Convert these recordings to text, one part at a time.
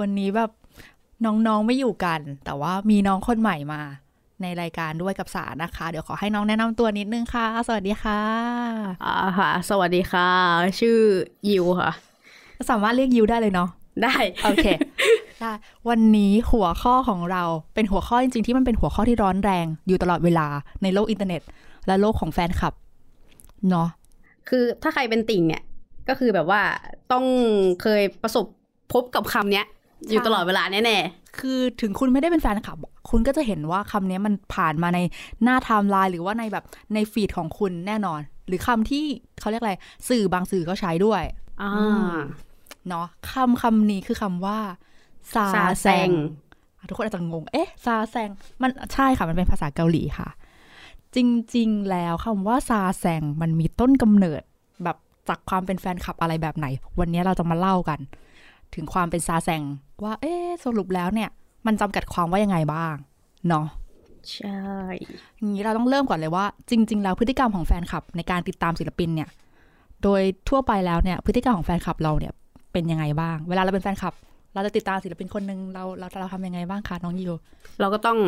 วันนี้แบบน้องๆไม่อยู่กัน แต่ว่ามีน้องคนใหม่มา ในรายการด้วยกับสานะคะ เดี๋ยวขอให้น้องแนะนำตัวนิดนึงค่ะ สวัสดีค่ะอ่าค่ะ สวัสดีค่ะ ชื่อยิวค่ะ สามารถเรียกยิวได้เลยเนาะได้ โอเคได้วันนี้หัวข้อของเราเป็นหัวข้อจริงๆที่มันเป็นหัวข้อที่ร้อนแรง อยู่ตลอดเวลาในโลกอินเทอร์เน็ต และโลกของแฟนคลับเนาะคือถ้าใครเป็นติ่งเนี่ย ก็คือแบบว่าต้องเคยประสบพบกับคำเนี้ย อยู่ตลอดเวลาแน่คือถึงคุณไม่ได้เป็นแฟนคลับ คุณก็จะเห็นว่าคำนี้มันผ่านมาในหน้าไทม์ไลน์หรือว่าในแบบใน feed ของคุณแน่นอน หรือคำที่เขาเรียกอะไร สื่อบางสื่อก็ใช้ด้วยๆอ่าเนาะคำคำนี้คือคำว่าซาซาแซแซงอะทุกคนอาจจะงง เอ๊ะซาแซง มันใช่ค่ะ มันเป็นภาษาเกาหลีค่ะ จริงๆ แล้วคำว่าซาแซงมันมีต้นกำเนิดแบบจากความเป็นแฟนคลับอะไรแบบไหน วันนี้เราจะมาเล่ากัน ถึงความเป็นซาแซงว่า เอ๊ะสรุปแล้วเนี่ย มันจำกัดความว่ายังไงบ้าง เนาะใช่อย่างนี้เราต้องเริ่มก่อนเลยว่า จริง ๆ แล้วพฤติกรรมของแฟนคลับ ในการติดตามศิลปินเนี่ย โดยทั่วไปแล้วเนี่ย พฤติกรรมของแฟนคลับเราเนี่ยเป็นยังไงบ้าง เวลาเราเป็นแฟนคลับ เราจะติดตามศิลปินคนหนึ่งเราเราเราทำยังไงบ้างคะน้องยิวเราก็ต้อง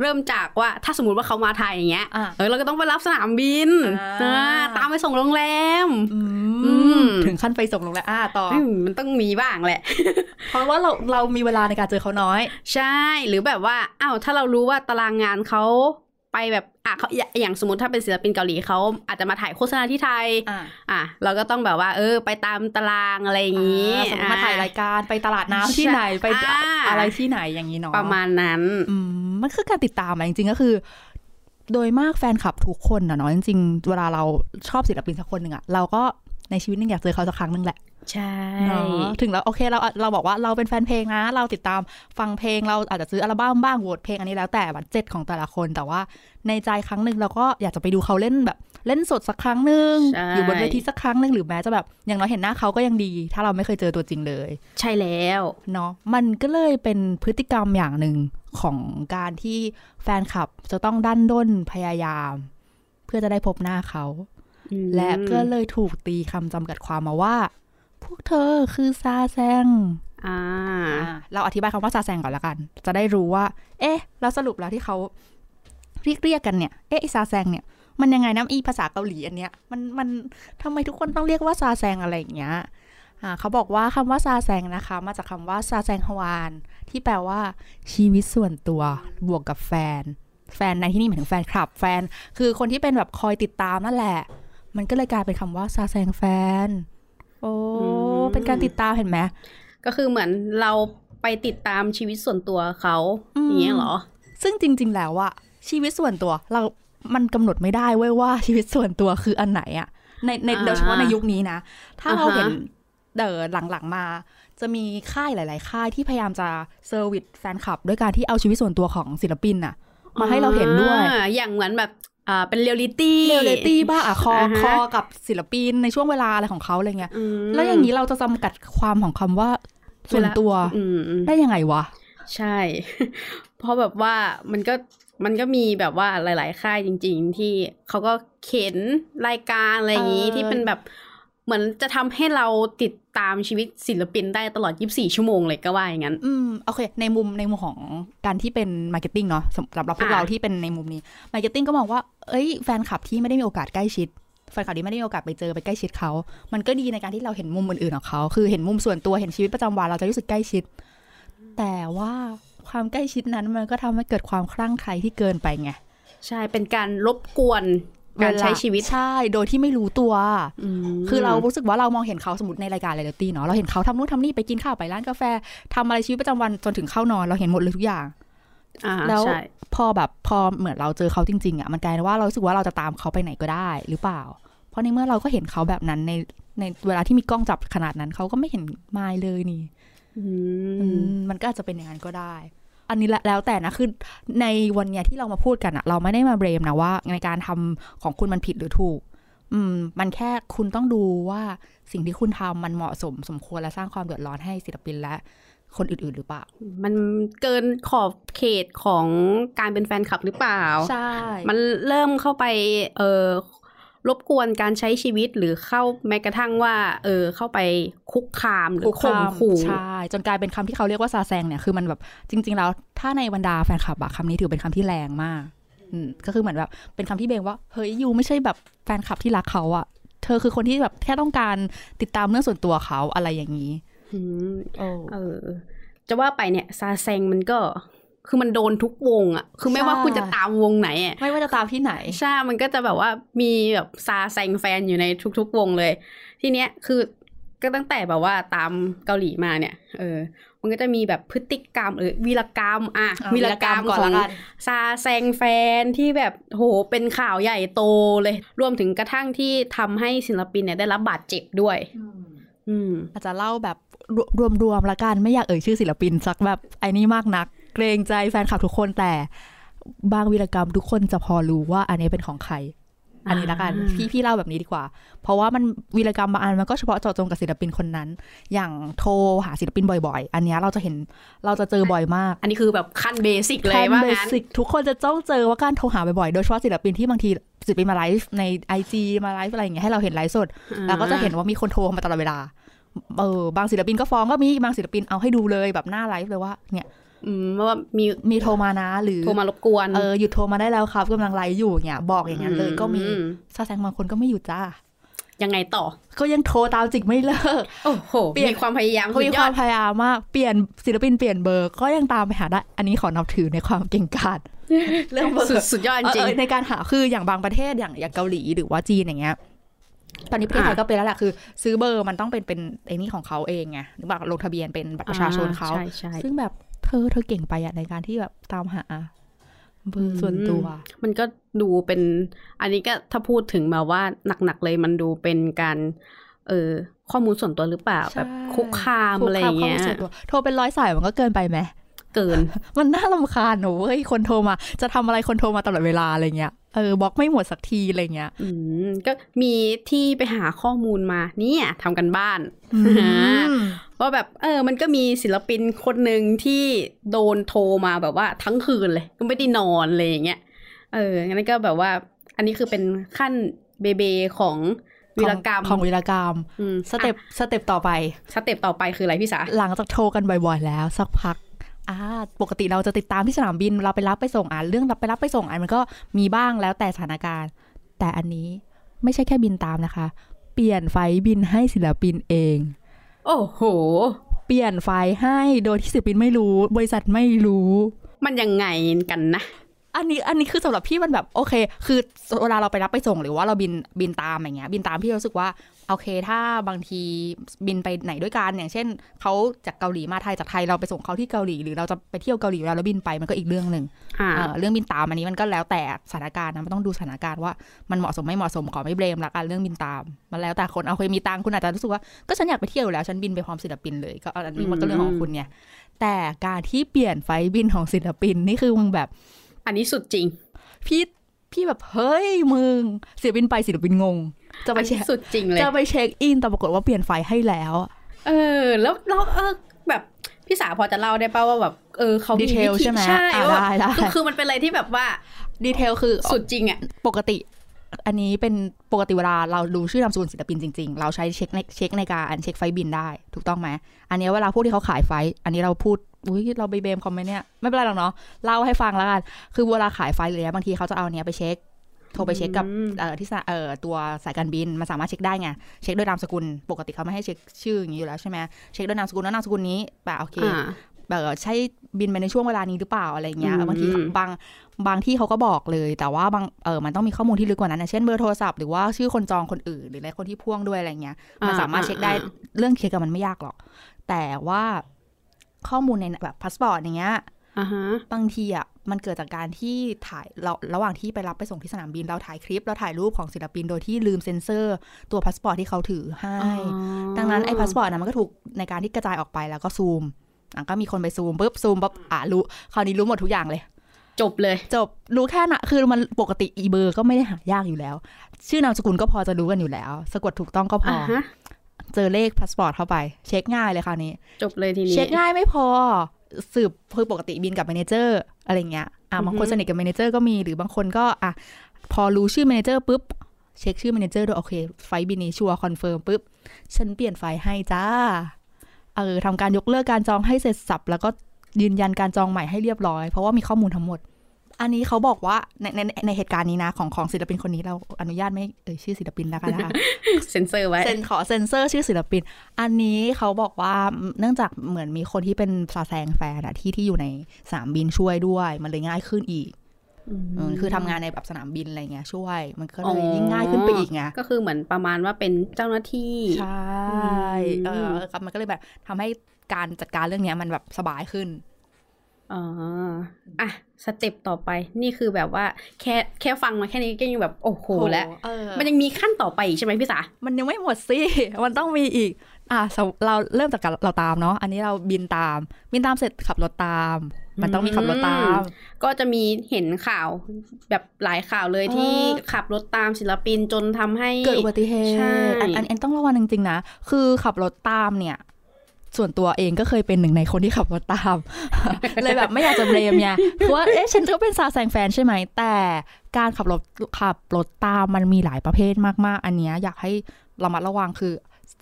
เริ่มจากว่าถ้าสมมติว่าเขามาไทยอย่างเงี้ยอะเออเราก็ต้องไปรับสนามบินอ่าอ่าตามไปส่งโรงแรมอือืมถึงขั้นไปส่งลงแล้วอ่าต่ออืมมันต้องมีบ้างแหละ เพราะว่าเราเรามีเวลาในการเจอเขาน้อย ใช่หรือแบบว่าอ้าวถ้าเรารู้ว่าตารางงานเขา ไปแบบอะเขาอย่าอย่างสมมติถ้าเป็นศิลปินเกาหลีเขาอาจจะมาถ่ายโฆษณาที่ไทยอ่าอะเราก็ต้องแบบว่า เออ ไปตามตารางอะไรอย่างนี้สมมติมาถ่ายรายการไปตลาดน้ำที่ไหนไปอ่าอะไรที่ไหนอย่างนี้เนาะประมาณนั้นอืมมันคือการติดตามอะจริงๆก็คือ โดยมากแฟนคลับทุกคนนะเนาะจริงๆเวลาเราชอบศิลปินสักคนหนึ่งอะเราก็ ในชีวิตหนึงอยากเจอเขาสักครั้งหนึ่งแหละ ใช่เนาะถึงแล้วโอเคเราเราบอกว่าเราเป็นแฟนเพลงนะ เราติดตามฟังเพลงเราอาจจะซื้ออัลบั้มบ้างโหวตเพลงอันนี้แล้วแต่บัตเจ็ตของแต่ละคนแต่ว่าในใจครั้งหนึ่งเราก็อยากจะไปดูเขาเล่นแบบเล่นสดสักครั้งหนึ่งใช่อยู่บนเวทีสักครั้งหนึ่งหรือแม้จะแบบอย่างน้อยเห็นหน้าเขาก็ยังดี ถ้าเราไม่เคยเจอตัวจริงเลย ใช่แล้วเนาะมันก็เลยเป็นพฤติกรรมอย่างหนึ่งของการที่แฟนคลับจะต้องดันด้นพยายาม เพื่อจะได้พบหน้าเขาอืม และก็เลยถูกตีคำจำกัดความมาว่า พวกเธอคือซาแซงอ่าอะเราอธิบายคำว่าซาแซงก่อนละกัน จะได้รู้ว่า เอ๊ะ แล้วสรุปแล้วที่เขาเรียกเรียกกันเนี่ย เอ๊ะไอซาแซงเนี่ย มันยังไงนะอีภาษาเกาหลีอันเนี้ย มัน มันทำไมทุกคนต้องเรียกว่าซาแซงอะไรอย่างเงี้ย อ่า เขาบอกว่าคำว่าซาแซงนะคะ มาจากคำว่าซาแซงฮวาน ที่แปลว่าชีวิตส่วนตัว บวกกับแฟน แฟนในที่นี่หมายถึงแฟนคลับ แฟน คือคนที่เป็นแบบคอยติดตามนั่นแหละ มันก็เลยกลายเป็นคำว่าซาแซงแฟน โอ้มเป็นการติดตามเห็นไหม ก็คือเหมือนเราไปติดตามชีวิตส่วนตัวเขาอืมอย่างเงี้ยเหรอ ซึ่งจริง ๆ แล้วอะชีวิตส่วนตัวเรา มันกำหนดไม่ได้เว้ยว่าชีวิตส่วนตัวคืออันไหนอะในในอ่าโดยเฉพาะในยุคนี้นะ ถ้าเราอ่าฮะเห็นเดอหลังๆมา จะมีค่ายหลาย ๆ ค่ายที่พยายามจะเซอร์วิสแฟนคลับ ด้วยการที่เอาชีวิตส่วนตัวของศิลปินอะมาให้เราเห็นด้วยอ่าอย่างเหมือนแบบ อ่าเป็นเรียลลิตี้เรียลเลตี้บ้างอะคออ่าฮะคอกับศิลปินในช่วงเวลาอะไรของเขาอะไรเงี้ยมแล้วอย่างนี้เราจะจำกัดความของคำว่าส่วนตัวอืมอืมได้ยังไงวะ ใช่ เพราะแบบว่ามันก็มันก็มีแบบว่าหลาย ๆ ค่ายจริง ๆ ที่เขาก็เข็นรายการอะไรอย่างนี้เออที่เป็นแบบ เหมือนจะทำให้เราติดตามชีวิตศิลปินได้ตลอด 24 ชั่วโมงเลยก็ว่าอย่างนั้น อืมโอเค ในมุมในมุมของการที่เป็น marketing เนาะสำหรับพวกอ่าเราที่เป็นในมุมนี้ marketing ก็มองว่า เอ้ยแฟนคลับที่ไม่ได้มีโอกาสใกล้ชิดแฟนคลับที่ไม่ได้มีโอกาสไปเจอไปใกล้ชิดเขา มันก็ดีในการที่เราเห็นมุมอื่นๆของเขา คือเห็นมุมส่วนตัวเห็นชีวิตประจำวันเราจะรู้สึกใกล้ชิด แต่ว่าความใกล้ชิดนั้นมันก็ทำให้เกิดความคลั่งไคล้ที่เกินไปไง ใช่ เป็นการรบกวน การใช้ชีวิตใช่ โดยที่ไม่รู้ตัวมคือเรารู้สึกว่าเรามองเห็นเขาสมมติในรายการเรลิตี้เนาะเราเห็นเขาทำนู่นทำนี่ไปกินข้าวไปร้านกาแฟทำอะไรชีวิตประจำวันจนถึงเข้านอนเราเห็นหมดเลยทุกอย่างอ่าแล้วใช่พอแบบพอเหมือนเราเจอเขาจริง ๆอะมันกลายเป็นว่าเรารู้สึกว่าเราจะตามเขาไปไหนก็ได้หรือเปล่า เพราะในเมื่อเราก็เห็นเขาแบบนั้นในในเวลาที่มีกล้องจับขนาดนั้นเขาก็ไม่เห็นมายเลยนี่อือืมมมันก็อาจจะเป็นอย่างนั้นก็ได้ อันนี้ละแล้วแต่นะคือในวันเนี้ยที่เรามาพูดกันอะเราไม่ได้มาเบรมนะว่า ในการทำของคุณมันผิดหรือถูก อืม มันแค่คุณต้องดูว่าสิ่งที่คุณทำมันเหมาะสมสมควรและสร้างความเดือดร้อนให้ศิลปินและคนอื่นๆหรือเปล่า มันเกินขอบเขตของการเป็นแฟนคลับหรือเปล่า ใช่ มันเริ่มเข้าไป เออ รบกวนการใช้ชีวิตหรือเข้าแม้กระทั่งว่า เออ เข้าไปคุกคามหรือข่มขู่ใช่จนกลายเป็นคำที่เขาเรียกว่าซาแซงเนี่ยคือมันแบบจริง ๆ แล้วถ้าในบรรดาแฟนคลับอะคำนี้ถือเป็นคำที่แรงมากอืมก็คือเหมือนแบบเป็นคำที่เบงว่าเฮ้ยยูไม่ใช่แบบแฟนคลับที่รักเขาอะเธอคือคนที่แบบแค่ต้องการติดตามเรื่องส่วนตัวเขาอะไรอย่างนี้อืมโอ้เออจะว่าไปเนี่ยซาแซงมันก็ คือมันโดนทุกวงอะคือไม่ว่าใช่คุณจะตามวงไหนอะไม่ว่าจะตามที่ไหน ใช่ มันก็จะแบบว่ามีแบบซาแซงแฟนอยู่ในทุก ๆ วงเลย ทีเนี้ยคือก็ตั้งแต่แบบว่าตามเกาหลีมาเนี่ย เออ มันก็จะมีแบบพฤติกรรมหรือวีรกรรมอะอะวีรกรรมวีรกรรมก่อนของละกันซาแซงแฟนที่แบบโหเป็นข่าวใหญ่โตเลย รวมถึงกระทั่งที่ทำให้ศิลปินเนี่ยได้รับบาดเจ็บด้วย อืมอาจจะเล่าแบบรวมๆละกันไม่อยากเอ่ยชื่อศิลปินสักแบบไอ้นี่มากนัก เกรงใจแฟนคลับทุกคนแต่บางวีรกรรมทุกคนจะพอรู้ว่าอันนี้เป็นของใคร อันนี้ละกันอ่าพี่พี่เล่าแบบนี้ดีกว่า เพราะว่ามันวีรกรรมบางอันมันก็เฉพาะเจาะจงกับศิลปินคนนั้น อย่างโทรหาศิลปินบ่อย ๆ อันเนี้ยเราจะเห็นเราจะเจอบ่อยมาก อันนี้คือแบบขั้นเบสิกเลยแทนว่าเบงั้นสิกทุกคนจะต้องเจอว่าการโทรหาบ่อยๆ โดยเฉพาะศิลปินที่บางทีศิลปินมาไลฟ์ในไอจีมาไลฟ์อะไรอย่างเงี้ยให้เราเห็นไลฟ์สดเราก็จะเห็นว่ามีคนโทรมาตลอดเวลาเออบางศิลปินก็ฟ้องก็มีบางศิลปินเอาให้ดูเลยแบบหน้าไลฟ์เลยว่าเนี่ยอืม ว่ามีมีโทรมานะหรือโทรมารบกวนเออหยุดโทรมาได้แล้วครับกำลังไลฟ์อยู่เนี่ยบอกอย่างนั้นเลยก็มีอืซาแซงบางคนก็ไม่หยุดจ้ายังไงต่อ ก็ยังโทรตามจิกไม่เลิก โอ้โห เปลี่ยนมีความพยายามเขามีสุดยอดความพยายามมาก เปลี่ยนศิลปินเปลี่ยนเบอร์ ก็ยังตามไปหาได้ อันนี้ขอนับถือในความเก่งกาจ เรื่องเบอร์สุดสุดยอดจริงเออในการหาคืออย่างบางประเทศอย่างอย่างเกาหลีหรือว่าจีนอย่างเงี้ย ตอนนี้ประเทศไทยอะก็เป็นแล้วแหละคือ ซื้อเบอร์มันต้องเป็นเป็นไอ้นี่ของเขาเองไงหรือว่าลงทะเบียนเป็นบัตรประชาชนเขาใช่ใช่ซึ่งแบบ เธอเธอเก่งไปอะในการที่แบบตามหาเบอร์ส่วนตัว มันก็ดูเป็น อันนี้ก็ถ้าพูดถึงแบบว่าหนักๆเลยมันดูเป็นการ เออข้อมูลส่วนตัวหรือเปล่าใช่แบบคุกคามอะไรอย่างเงี้ยคุกคามข้อมูลส่วนตัวโทรเป็นร้อยสายมันก็เกินไปไหมเกิน มันน่ารำคาญหนูเว้ยคนโทรมา จะทำอะไรคนโทรมาตลอดเวลาอะไรเงี้ย เออบล็อกไม่หมดสักทีอะไรเงี้ย อืมก็มีที่ไปหาข้อมูลมาเนี่ยทำกันบ้านอืมว่าแบบเออ มันก็มีศิลปินคนหนึ่งที่โดนโทรมาแบบว่าทั้งคืนเลย ก็ไม่ได้นอนเลยอย่างเงี้ยเอองั้นก็แบบว่า อันนี้คือเป็นขั้นเบเบของวีรกรรมของวีรกรรมอืมสเต็ปสเต็ปต่อไป สเต็ปต่อไปคืออะไรพี่สาหลังจากโทรกันบ่อยๆแล้ว สักพัก อ่าปกติเราจะติดตามที่สนามบินเราไปรับไปส่งอ่านเรื่องรับไปรับไปส่งอ่านมันก็มีบ้างแล้วแต่สถานการณ์ แต่อันนี้ไม่ใช่แค่บินตามนะคะ เปลี่ยนไฟบินให้ศิลปินเอง โอ้โห เปลี่ยนไฟให้โดยที่ศิลปินไม่รู้ บริษัทไม่รู้ มันยังไงกันนะ อันนี้อันนี้คือสำหรับพี่มันแบบโอเค คือเวลาเราไปรับไปส่งหรือว่าเราบินบินตามอย่างเงี้ย บินตามพี่รู้สึกว่าโอเค ถ้าบางทีบินไปไหนด้วยกันอย่างเช่นเขาจากเกาหลีมาไทยจากไทยเราไปส่งเขาที่เกาหลี หรือเราจะไปเที่ยวเกาหลีแล้วเราบินไปมันก็อีกเรื่องหนึ่งอ่าเออเรื่องบินตามอันนี้มันก็แล้วแต่สถานการณ์นะมันต้องดูสถานการณ์ว่ามันเหมาะสมไม่เหมาะสมขอไม่เบลมละกันเรื่องบินตาม มันแล้วแต่คนเอาเคยมีตังค์คุณอาจจะรู้สึกว่าก็ฉันอยากไปเที่ยวอยู่แล้วฉันบินไปพร้อมศิลปินเลยก็อันนี้มันก็เรื่องของคุณไงแต่การที่เปลี่ยนไฟล์บินของศิลปินนี่คือมึงแบบ อันนี้สุดจริง พี่พี่แบบเฮ้ยมึงศิลปินไปศิลปินงง จะไปเช็คอันเช็นี้คสุดจริงเลยจะไปเช็คอินแต่ปรากฏว่าเปลี่ยน flight ให้แล้ว เออ แล้วแล้วเออแบบพี่สาพอจะเล่าได้ป่าว่าแบบเออเขามี detail วิธีใช่ไหมใช่อะว่าได้ได้คือคือมันเป็นอะไรที่แบบว่าดีเทลคือสุดจริงอะปกติ อันนี้เป็นปกติเวลาเรารู้ชื่อนามสกุลศิลปินจริงๆ เราใช้เช็คในเช็คในการเช็ค flight บินได้ ถูกต้องไหมอันนี้เวลาพวกที่เขาขาย flight อันนี้เราพูด อุ้ยเราไปเบมคอมเมนต์เนี่ยไม่เป็นไรหรอกเนาะเล่าให้ฟังแล้วกันคือเวลาขาย flight เลยนะบางทีเขาจะเอาเนี้ยไปเช็คโทรไปเช็คกับอืมเอ่อที่สะเอ่อตัวสายการบินมันสามารถเช็คได้ไงเช็คด้วยนามสกุลปกติเขาไม่ให้เช็คชื่ออย่างนี้อยู่แล้วใช่ไหมเช็คด้วยนามสกุลแล้วนามสกุลนี้แบบโอเคอ่าแบบใช้บินไปในช่วงเวลานี้หรือเปล่าอะไรเงี้ยอืมบางทีบางบางที่เขาก็บอกเลย แต่ว่าบางเออมันต้องมีข้อมูลที่ลึกกว่านั้นนะเช่นเบอร์โทรศัพท์หรือว่าชื่อคนจองคนอื่น หรืออะไรคนที่พ่วงด้วยอะไรเงี้ยมันสามารถเช็คได้เรื่องเช็คกับมันไม่ยากหรอก แต่ว่า ข้อมูลในแบบพาสปอร์ตอย่างเงี้ยอ่าฮะบางทีอะมันเกิดจากการที่ถ่ายเราระหว่างที่ไปรับไปส่งที่สนามบินเราถ่ายคลิปเราถ่ายรูปของศิลปินโดยที่ลืมเซ็นเซอร์ตัวพาสปอร์ตที่เขาถือให้ ดังนั้นไอ้พาสปอร์ตนะมันก็ถูกในการที่กระจายออกไปแล้วก็ซูมอะก็มีคนไปซูมปุ๊บซูมปุ๊บอะรู้คราวนี้รู้หมดทุกอย่างเลย จบเลย จบรู้แค่น่ะคือมันปกติอีเบอร์ก็ไม่ได้หายากอยู่แล้ว ชื่อนามสกุลก็พอจะรู้กันอยู่แล้ว สะกดถูกต้องก็พออ่าฮะ เจอเลขพาสปอร์ตเข้าไป เช็คง่ายเลยคราวนี้ จบเลยทีนี้ เช็คง่ายไม่พอ สืบคือปกติบินกับ m มเนเจอร์อะไรเงี้ยอะอือฮึบางคนสนิทกับ m มเนเจอร์ก็มีหรือบางคนก็อะพอรู้ชื่อ m มเนเจอร์ปุ๊บ เช็คชื่อ m มเนเจอร์ด้วยโอเค flight บินนี้ชัวร์ confirm ปุ๊บ ฉันเปลี่ยน flight ให้จ้าเออทำการยกเลิกการจองให้เสร็จสับ แล้วก็ยืนยันการจองใหม่ให้เรียบร้อย เพราะว่ามีข้อมูลทั้งหมด อันนี้เขาบอกว่าในในในเหตุการณ์นี้นะ ของของศิลปินคนนี้เราอนุญาตไม่เอ่ยชื่อศิลปินแล้วกันนะคะเซ็นเซอร์ไว้เซนขอเซ็นเซอร์ชื่อศิลปิน อันนี้เขาบอกว่าเนื่องจากเหมือนมีคนที่เป็นซาแซงแฟนอะที่ที่อยู่ในสนามบินช่วยด้วย มันเลยง่ายขึ้นอีกเออคือทำงานในแบบสนามบินอะไรเงี้ยช่วย มันก็เลยยิ่งง่ายขึ้นไปอีกไงก็คือเหมือนประมาณว่าเป็นเจ้าหน้าที่ใช่เออครับมันก็เลยแบบทำให้การจัดการเรื่องเนี้ยมันแบบสบายขึ้น อ๋อ อะ สเต็ปต่อไป นี่คือแบบว่า แค่แค่ฟังมาแค่นี้ก็ยังแบบโอ้โหแล้วเออมันยังมีขั้นต่อไปอีกใช่ไหมพี่สา มันยังไม่หมดสิ มันต้องมีอีก อะสมเราเริ่มจากการเราตามเนาะ อันนี้เราบินตาม บินตามเสร็จขับรถตาม มันต้องมีขับรถตาม ก็จะมีเห็นข่าวแบบหลายข่าวเลยเออที่ขับรถตามศิลปินจนทำให้เกิดอุบัติเหใช่ตุอันอันอันต้องระวังจริงๆนะ คือขับรถตามเนี่ย ส่วนตัวเองก็เคยเป็นหนึ่งในคนที่ขับรถตาม เลยแบบไม่อยากจะเบรมไงเพราะว่าเอ๊ะฉันก็เป็นซาแซงแฟนใช่ไหม แต่การขับรถขับรถตามมันมีหลายประเภทมากๆ อันเนี้ยอยากให้ระมัดระวังคือ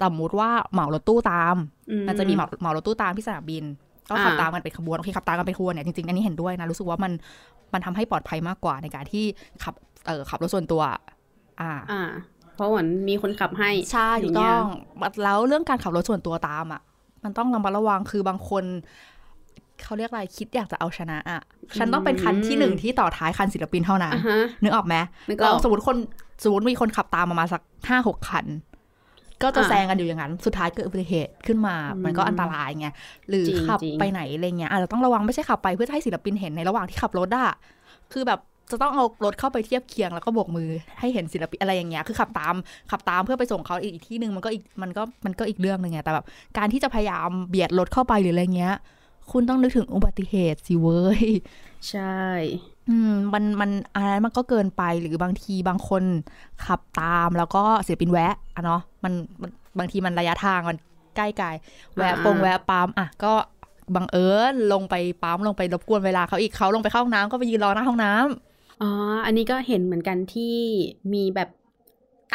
สมมุติว่าเหมารถตู้ตามอืมันจะมีเหมาเหมารถตู้ตามที่สนามบิน ก็ขับอ่าตามกันเป็นขบวนโอเคขับตามกันเป็นขบวนเนี่ยจริงๆอันนี้เห็นด้วยนะรู้สึกว่ามันมันทำให้ปลอดภัยมากกว่าในการที่ขับเอ่อขับรถส่วนตัว อ่าอ่า เพราะเหมือนมีคนขับให้ใช่ถูกต้องแล้วเรื่องการขับรถส่วนตัวตามอะ มันต้องระมัดระวังคือบางคนเขาเรียกอะไรคิดอยากจะเอาชนะอะ ฉันต้องเป็นคันที่หนึ่งที่ต่อท้ายคันศิลปินเท่านั้นอ่าฮะนึกออกไหมนึกอเราอกสมมติคนสมมติมีคนขับตามมามาสักห้าหกคัน ก็จะอ่าแซงกันอยู่อย่างนั้น สุดท้ายเกิดอุบัติเหตุขึ้นมาอืมมันก็อันตรายไง หรือจริงขับจริงไปไหนอะไรเงี้ยอาจจะต้องระวังไม่ใช่ขับไปเพื่อให้ศิลปินเห็นในระหว่างที่ขับรถอะคือแบบ จะต้องเอารถเข้าไปเทียบเคียงแล้วก็โบกมือให้เห็นศิลปินอะไรอย่างเงี้ยคือขับตามขับตามเพื่อไปส่งเขาอีกที่หนึ่งมันก็อีกมันก็มันก็อีกเรื่องหนึ่งไงแต่แบบการที่จะพยายามเบียดรถเข้าไปหรืออะไรเงี้ย คุณต้องนึกถึงอุบัติเหตุสิเว้ยใช่ อืมมันมันอันนั้นมันก็เกินไปหรือบางทีบางคนขับตามแล้วก็ศิลปินแวะอะเนาะมันมันบางทีมันระยะทางมันใกล้ไกลแวะอ่าปงแวะปั๊มอะก็บังเอิญลงไปปั๊มลงไปรบกวนเวลาเขาอีกเขาลงไปเข้าห้องน้ำก็ไปยืนรอหน้าห้องน้ำ อ๋อ อันนี้ก็เห็นเหมือนกันที่มีแบบ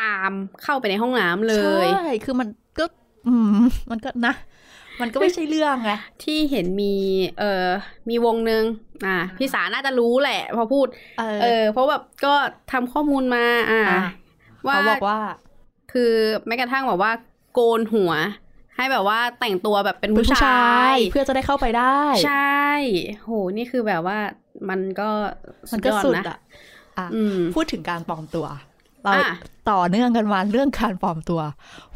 ตามเข้าไปในห้องน้ำเลย ใช่ คือมันก็อืมมันก็นะ มันก็ไม่ใช่เรื่องไง ที่เห็นมีเอ่อมีวงหนึ่งอ่าพี่สาน่าจะรู้แหละ พอพูด เออเออ เพราะแบบก็ทำข้อมูลมา อ่าอะว่าเขาบอกว่า คือแม้กระทั่งแบบว่า โกนหัว ให้แบบว่าแต่งตัวแบบเป็นเป็นผู้ผู้ชาชายยเพื่อจะได้เข้าไปได้ ใช่ โห นี่คือแบบว่า มันก็มันก็ยอสุดนะอะอะอืมพูดถึงการปลอมตัว เราอะต่อเนื่องกันมาเรื่องการปลอมตัว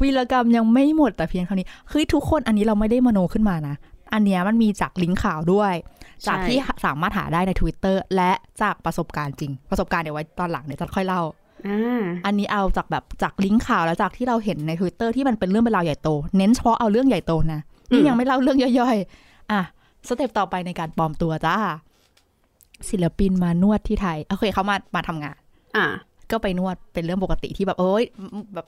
วีรกรรมยังไม่หมดแต่เพียงเท่านี้เฮ้ยทุกคนอันนี้เราไม่ได้มโนขึ้นมานะอันเนี้ยมันมีจากลิงก์ข่าวด้วย จากที่สามารถหาได้ใน Twitter และจากประสบการณ์จริง ประสบการณ์เดี๋ยวไว้ตอนหลังเดี๋ยวจะค่อยเล่าอ่าอันนี้เอาจากแบบจากลิงก์ข่าวแล้วจากที่เราเห็นใน Twitter ที่มันเป็นเรื่องเป็นราวใหญ่โต เน้นเฉพาะเอาเรื่องใหญ่โตนะนี่อืมยังไม่เล่าเรื่องย่อยๆ อะสเต็ปต่อไปในการปลอมตัวจ้า ศิลปินมานวดที่ไทยโอเคเขามามาทำงาน อ่า ก็ไปนวดเป็นเรื่องปกติที่แบบเอ้ยแบบ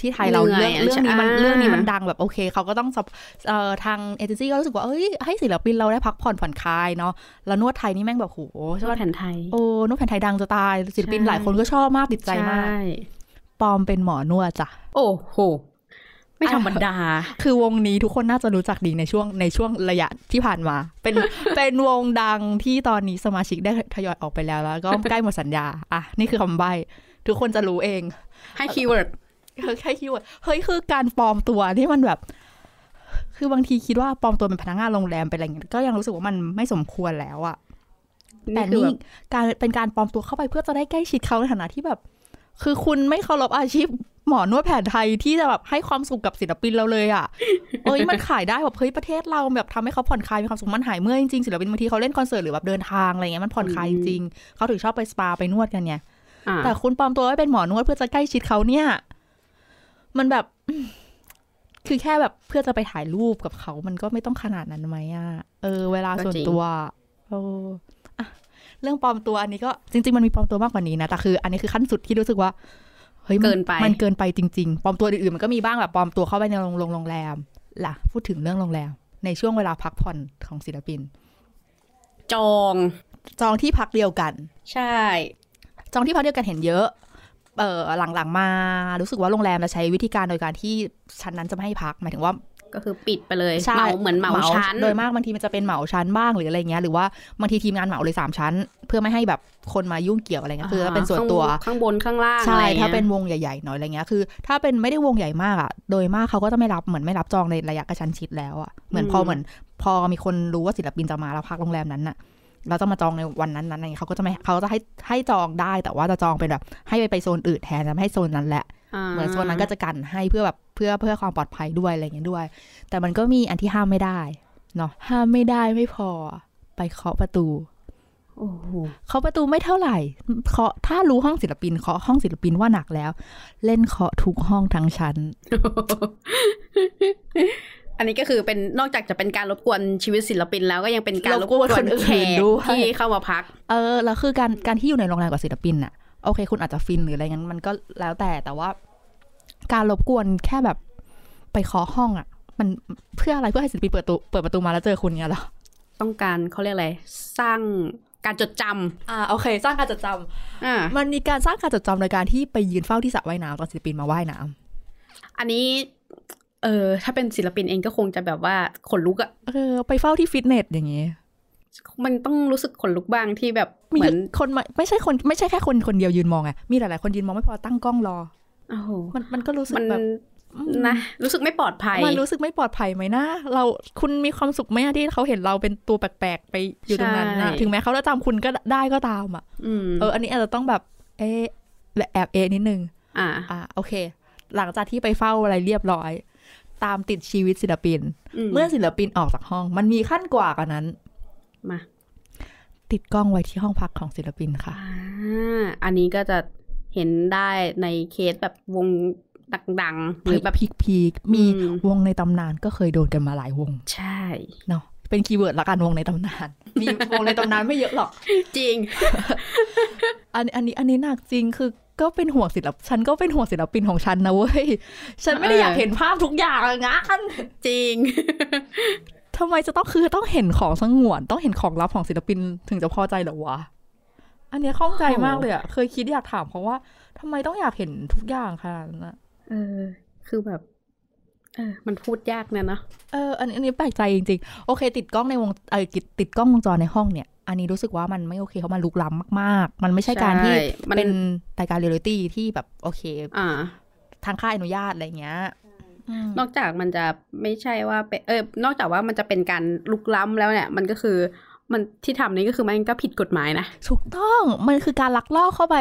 ที่ไทยเราเหนื่เรื่ออยงเรื่องนี้มันอ่าเรื่องนี้มันดังแบบโอเคเขาก็ต้องสับเอ่อทางเอเจนซี่ก็รู้สึกว่าเอ้ยให้ศิลปินเราได้พักผ่อนผ่อนคลายเนาะแล้วนวดไทยนี่แม่งแบบโหชใช่อบปะแผ่นไทยโอ้นวดแผนไทยดังจะตายศิลปินใช่หลายคนก็ชอบมากติดใจมากช่ปลอมเป็นหมอนวดจ้ะโอ้โห ไม่ธรรมดา คือวงนี้ทุกคนน่าจะรู้จักดีในช่วงในช่วงระยะที่ผ่านมา เป็นเป็นวงดังที่ตอนนี้สมาชิกได้ทยอยออกไปแล้วแล้วก็ใกล้หมดสัญญา อะ นี่คือคำใบ้ ทุกคนจะรู้เอง ให้คีย์เวิร์ดแค่คิดว่าเฮ้ยคือการปลอมตัวที่มันแบบ คือบางทีคิดว่าปลอมตัวเป็นพนักงานโรงแรมเป็นอะไรอย่างเงี้ยก็ยังรู้สึกว่ามันไม่สมควรแล้วอะแต่คือนี่แบบการเป็นการปลอมตัวเข้าไปเพื่อจะได้ใกล้ชิดเขาในฐานะที่แบบ คือคุณไม่เคารพอาชีพ หมอนวดแผนไทยที่จะแบบให้ความสุขกับศิลปินเราเลยอะเอ้ยมันขายได้แบบเฮ้ยประเทศเราแบบทำให้เขาผ่อนคลายมีความสุขมันหายเมื่อยจริงๆศิลปินบางทีเขาเล่นคอนเสิร์ตหรือแบบเดินทางอะไรเงี้ยมันผ่อนคลายจริงๆเขาถึงชอบไปสปาไปนวดกันเนี่ยอ่าแต่คุณปลอมตัวไว้เป็นหมอนวดเพื่อจะใกล้ชิดเขาเนี่ย มันแบบคือคือแค่แบบเพื่อจะไปถ่ายรูปกับเขา มันก็ไม่ต้องขนาดนั้นไหมอะเออ เวลาก็ส่วนจริงตัวเอออะเรื่องปลอมตัวอันนี้ก็จริง ๆ มันมีปลอมตัวมากกว่านี้นะแต่คือ อันนี้คือขั้นสุดที่รู้สึกว่า เฮ้ยมัเกินไปมันเกินไปจริง ๆปลอมตัวอื่นๆมันก็มีบ้างแบบปลอมตัวเข้าไปในโรงโรงโรงแรมล่ะ พูดถึงเรื่องโรงแรม ในช่วงเวลาพักผ่อนของศิลปิน จอง จองที่พักเดียวกัน ใช่ จองที่พักเดียวกันเห็นเยอะเออหลังๆมา รู้สึกว่าโรงแรมจะใช้วิธีการโดยการที่ชั้นนั้นจะไม่ให้พัก หมายถึงว่า ก็คือปิดไปเลยใช่เหมาเหมือนเหมาชั้น โดยมากบางทีมันจะเป็นเหมาชั้นบ้างหรืออะไรเงี้ยหรือว่าบางทีทีมงานเหมาเลยสามชั้น เพื่อไม่ให้แบบคนมายุ่งเกี่ยวอะไรเงี้ยคือถ้าเป็นส่วนตัวข้างบนข้างล่างใช่อะไรงี้ยถ้าเป็นวงใหญ่ๆหน่อยอะไรเงี้ยคือ ถ้าเป็นไม่ได้วงใหญ่มากอะ โดยมากเขาก็จะไม่รับเหมือนไม่รับจองในระยะกระชั้นชิดแล้วอะเหมือนพอเหมือน พอมีคนรู้ว่าศิลปินจะมาแล้วพักโรงแรมนั้นน่ะเราจะมาจองในวันนั้นนั้นอะไรเงี้ยเขาก็จะไม่เขาจะให้ให้จองได้ แต่ว่าจะจองเป็นแบบให้ไปไปโซนอื่นแทนจะไม่ให้โซนนั้นแหละาเหมือนโซนนั้นก็จะกันให้เพื่อแบบ เพื่อเพื่อความปลอดภัยด้วยอะไรอย่างเงี้ยด้วย แต่มันก็มีอันที่ห้ามไม่ได้เนาะห้ามไม่ได้ไม่พอไปเคาะประตูโอ้โหเคาะประตูไม่เท่าไหร่ เคาะถ้ารู้ห้องศิลปินเคาะห้องศิลปินว่าหนักแล้ว เล่นเคาะทุกห้องทั้งชั้น อันนี้ก็คือเป็นนอกจากจะเป็นการรบกวนชีวิตศิลปินแล้วก็ยังเป็นการรรบบกกววนนคนอื่นแขกด้วยที่เข้ามาพัก เออแล้วคือการการที่อยู่ในโรงแรมกับศิลปินน่ะโอเค คุณอาจจะฟินหรืออะไรงั้นมันก็แล้วแต่แต่ว่า การรบกวนแค่แบบไปเคาะห้องอะ มันเพื่ออะไรเพื่อให้ศิลปินเปิดประตูเปิดประตูมาแล้วเจอคุณเงี้ยเหรอต้องการเขาเรียกอะไรสร้างการจดจอ่าโอเค สร้างการจดจำอ่าำมันมีการสร้างการจดจำโดยการที่ไปยืนเฝ้าที่สระว่ายน้ำตอนศิลปินมาว่ายน้ำอันนี้ เออถ้าเป็นศิลปินเองก็คงจะแบบว่าขนลุกอะเออ ไปเฝ้าที่ฟิตเนสอย่างงี้มันต้องรู้สึกขนลุกบ้างที่แบบมีเหมือนคนมาไม่ใช่คนไม่ใช่แค่คนคนเดียวยืนมองไงมีหลาย ๆ คนยืนมองไม่พอตั้งกล้องรอโอ้โห มันมันก็รู้สึกมันแบบอืมนะรู้สึกไม่ปลอดภัย มันรู้สึกไม่ปลอดภัยไหมนะเราคุณมีความสุขไหมอะที่เขาเห็นเราเป็นตัวแปลกๆไปอยู่ตรงนั้นนะใช่ถึงแม้เขาจะจำคุณก็ได้ก็ตามอะอืมเออ อันนี้อาจจะต้องแบบ เอะแอบเอะนิดนึง อ่า อะโอเค หลังจากที่ไปเฝ้าอะไรเรียบร้อย ตามติดชีวิตศิลปินอืมเมื่อศิลปินออกจากห้อง มันมีขั้นกว่ากว่านั้น มา ติดกล้องไว้ที่ห้องพักของศิลปินค่ะอ่าอันนี้ก็จะ เห็นได้ในเคสแบบวงดังๆหรือแบบ peak peak ๆมีอืมวงในตำนานก็เคยโดนกันมาหลายวง ใช่เนาะเป็น keyword ละกันวงในตำนาน มีวงในตำนานไม่เยอะหรอก จริง อันอันนี้อันนี้หนักจริงคือก็เป็นห่วงศิลปฉันก็เป็นห่วงศิลปินของฉันนะเว้ย ฉันไม่ได้เออออยากเห็นภาพทุกอย่างอะงะจริงทำไมจะต้องคือต้องเห็นของสงวน ต้องเห็นของลับของศิลปินถึงจะพอใจเหรอวะ อันเนี้ยข้องใจมากเลยอะเคยคิดอยากถามเพราะว่าทำไมต้องอยากเห็นทุกอย่างขนาดนั้นอะเออ คือแบบ เออ มันพูดยากเนี่ยเนาะเอออันนี้อันนี้แปลกใจจริงๆ โอเค ติดกล้องในวงเออติดติดกล้องวงจรในห้องเนี่ย อันนี้รู้สึกว่ามันไม่โอเคเขามันลุกล้ำมากๆ มันไม่ใช่การที่ใช่มันเป็นรายการเรียลลิตี้ที่แบบโอเค อ่า ทางค่ายอนุญาตอะไรเงี้ยอืมนอกจากมันจะไม่ใช่ว่าเป็นเออนอกจากว่ามันจะเป็นการลุกล้ำแล้วเนี่ย มันก็คือ มันที่ทำนี้ก็คือมันก็ผิดกฎหมายนะ ถูกต้องมันคือการลักลอบเข้าไป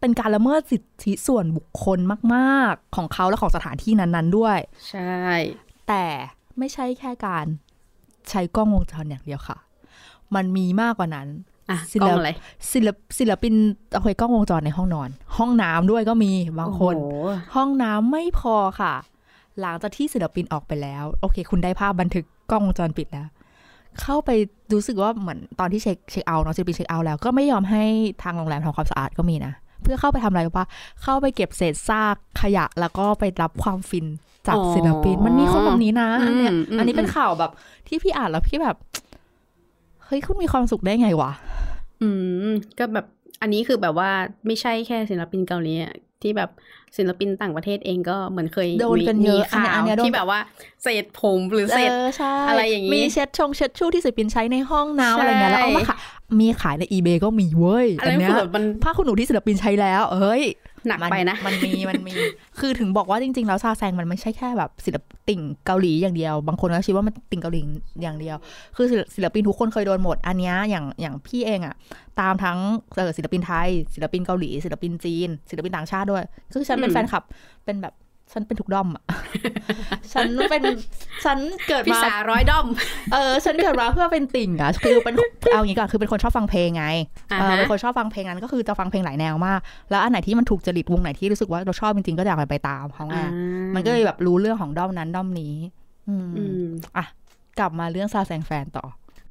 เป็นการละเมิดสิทธิส่วนบุคคลมาก ๆ ของเขาและของสถานที่นั้น ๆ ด้วย ใช่ แต่ไม่ใช่แค่การใช้กล้องวงจรอย่างเดียวค่ะ มันมีมากกว่านั้นอะศิลปกล้องอะไรศิลปศิลปินเอาไปกล้องวงจรในห้องนอน ห้องน้ำด้วยก็มีบางคนโอ้โหห้องน้ำไม่พอค่ะ หลังจากที่ศิลปินออกไปแล้ว โอเค คุณได้ภาพบันทึกกล้องวงจรปิดแล้ว เข้าไปรู้สึกว่าเหมือนตอนที่เช็คเช็คเอาท์เนาะศิลปินเช็คเอาท์แล้วก็ไม่ยอมให้ทางโรงแรมทำความสะอาดก็มีนะ เพื่อเข้าไปทำอะไรรู้ปะเข้าไปเก็บเศษซากขยะแล้วก็ไปรับความฟินจากอ๋อศิลปินมันมีคนแบบนี้นะอันเนี่ยอืมอืมอันนี้เป็นข่าวแบบที่พี่อ่านแล้วพี่แบบเฮ้ยคุณมีความสุขได้ไงวะ อืม ก็แบบอันนี้คือแบบว่าไม่ใช่แค่ศิลปินเกาหลีอะ ที่แบบศิลปินต่างประเทศเองก็เหมือนเคยโดนกันเยอะมีข่าอันวเนี้ยอันเนี้ยโดนที่แบบว่าเศษผมหรือเศษเออใช่อะไรอย่างงี้ มีเช็ดชงเช็ดชู่ที่ศิลปินใช้ในห้องน้ำใช่อะไรเงี้ยแล้วเอามาขายมีขายใน eBay ก็มีเว้ยอะไรอันเนี้ยคือแบบมันผ้าขนหนูที่ศิลปินใช้แล้ว เอ้ย หนักมัไปนะ มันมีมันมี คือถึงบอกว่าจริง ๆ แล้วซาแซงมันไม่ใช่แค่แบบศิลปติ่งเกาหลีอย่างเดียว บางคนก็คิดว่ามันติ่งเกาหลีอย่างเดียว คือศิลศิลปินทุกคนเคยโดนหมด อันเนี้ยอย่างอย่างพี่เองอะตามทั้งเออศิลปินไทย ศิลปินเกาหลี ศิลปินจีน ศิลปินต่างชาติด้วย คือฉันเป็นอืมแฟนคลับเป็นแบบ ฉันเป็นทุกด้อมอะ ฉันเป็น ฉันเกิดพี่มาสาร้อยด้อม เออ ฉันเกิดมาเพื่อเป็นติ่งอะ คือเป็นเอาอย่างนี้ก่อน คือเป็นคนชอบฟังเพลงไงอ่าเออฮะเป็นคนชอบฟังเพลงนั้นก็คือจะฟังเพลงหลายแนวมาก แล้วอันไหนที่มันถูกจริตวงไหนที่รู้สึกว่าเราชอบจริงๆก็อยากไปตามเขาไงอ่ามันก็เลยแบบรู้เรื่องของด้อมนั้นด้อมนี้ อืมอืมอะ กลับมาเรื่องซาแซงแฟนต่อ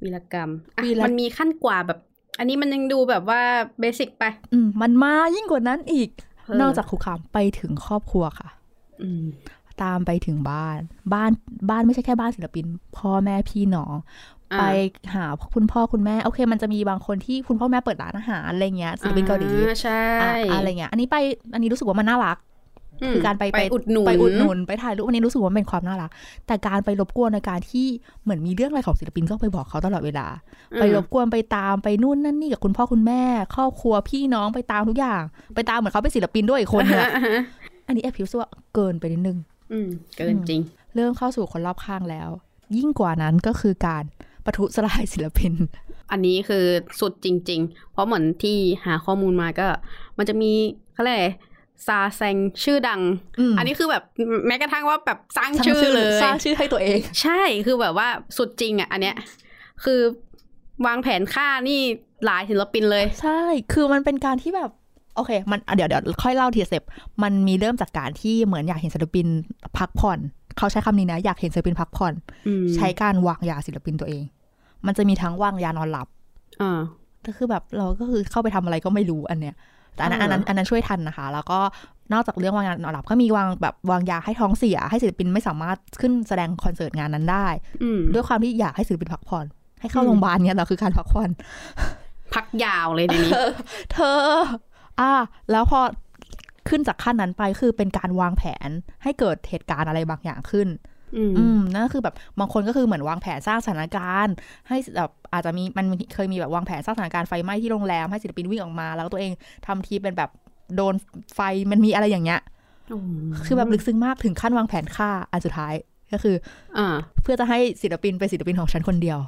วีรกรรมอะวีรมันมีขั้นกว่าแบบ อันนี้มันยังดูแบบว่าเบสิกไป อืม มันมายิ่งกว่านั้นอีกเออนอกจากคุกคามไปถึงครอบครัวค่ะอืม ตามไปถึงบ้าน บ้านบ้านไม่ใช่แค่บ้านศิลปิน พ่อแม่พี่น้องอ่าไปหาคุณพ่อคุณแม่ โอเค มันจะมีบางคนที่คุณพ่อแม่เปิดร้านอาหารอะไรเงี้ยศิลปินเกาหลีอ่ใช่อะอะไรเงี้ย อันนี้ไปอันนี้รู้สึกว่ามันน่ารักมคือการไปไปอุดหนุนไปอุดหนุนไปถ่ายรูปอันนี้รู้สึกว่ามันเป็นความน่ารัก แต่การไปรบกวนในการที่เหมือนมีเรื่องอะไรของศิลปินก็ไปบอกเขาตลอดเวลา ไปรบกวนไปตามไปนู่นนั่นนี่กับคุณพ่อคุณแม่ ครอบครัวพี่น้องไปตามทุกอย่าง ไปตามเหมือนเขาเป็นศิลปินด้วยอีกคนนึง อะอ่าฮะอันนี้แอบพิวส์ว่าเกินไปนิดนึงอืมเกินจริง เริ่มเข้าสู่คนรอบข้างแล้ว ยิ่งกว่านั้นก็คือการปะทุสลายศิลปิน อันนี้คือสุดจริง ๆ เพราะเหมือนที่หาข้อมูลมาก็ มันจะมีเขาเรียกอะไรซาแซงชื่อดังอืมอันนี้คือแบบแม้กระทั่งว่าแบบสร้างสร้างชื่อเลยสร้างชื่อให้ตัวเอง ใช่คือแบบว่าสุดจริงอะ อันเนี้ย คือวางแผนฆ่านี่หลายศิลปินเลย ใช่ คือมันเป็นการที่แบบ โอเค มันอะเดี๋ยวเดี๋ยวค่อยเล่าทีละสเต็ปมันมีเริ่มจากการที่เหมือนอยากเห็นศิลปินพักผ่อน เขาใช้คำนี้นะ อยากเห็นศิลปินพักผ่อนอืมใช้การวางยาศิลปินตัวเอง มันจะมีทั้งวางยานอนหลับอ่าก็คือแบบเราก็คือเข้าไปทำอะไรก็ไม่รู้อันเนี้ย แต่อันนั้นอ๋อัอนเหรอนั้นอันนั้นช่วยทันนะคะ แล้วก็นอกจากเรื่องวางยานอนหลับก็มีวางแบบวางยาให้ท้องเสีย ให้ศิลปินไม่สามารถขึ้นแสดงคอนเสิร์ตงานนั้นได้อืมด้วยความที่อยากให้ศิลปินพักผ่อน ให้เข้าอืมโรงพยาบาลเนี้ยเราคือการพักผ่อน พักยาวเลยในนี้เธอ อ่า แล้วพอขึ้นจากขั้นนั้นไปคือเป็นการวางแผนให้เกิดเหตุการณ์อะไรบางอย่างขึ้น อืมอืมนั่นก็คือแบบบางคนก็คือเหมือนวางแผนสร้างสถานการณ์ ให้แบบอาจจะมีมันเคยมีแบบวางแผนสร้างสถานการณ์ไฟไหม้ที่โรงแรมให้ศิลปินวิ่งออกมา แล้วตัวเองทำทีเป็นแบบโดนไฟมันมีอะไรอย่างเงี้ยคือแบบลึกซึ้งมากถึงขั้นวางแผนฆ่าอันสุดท้ายก็คืออ่าเพื่อจะให้ศิลปินเป็นศิลปินของฉันคนเดียว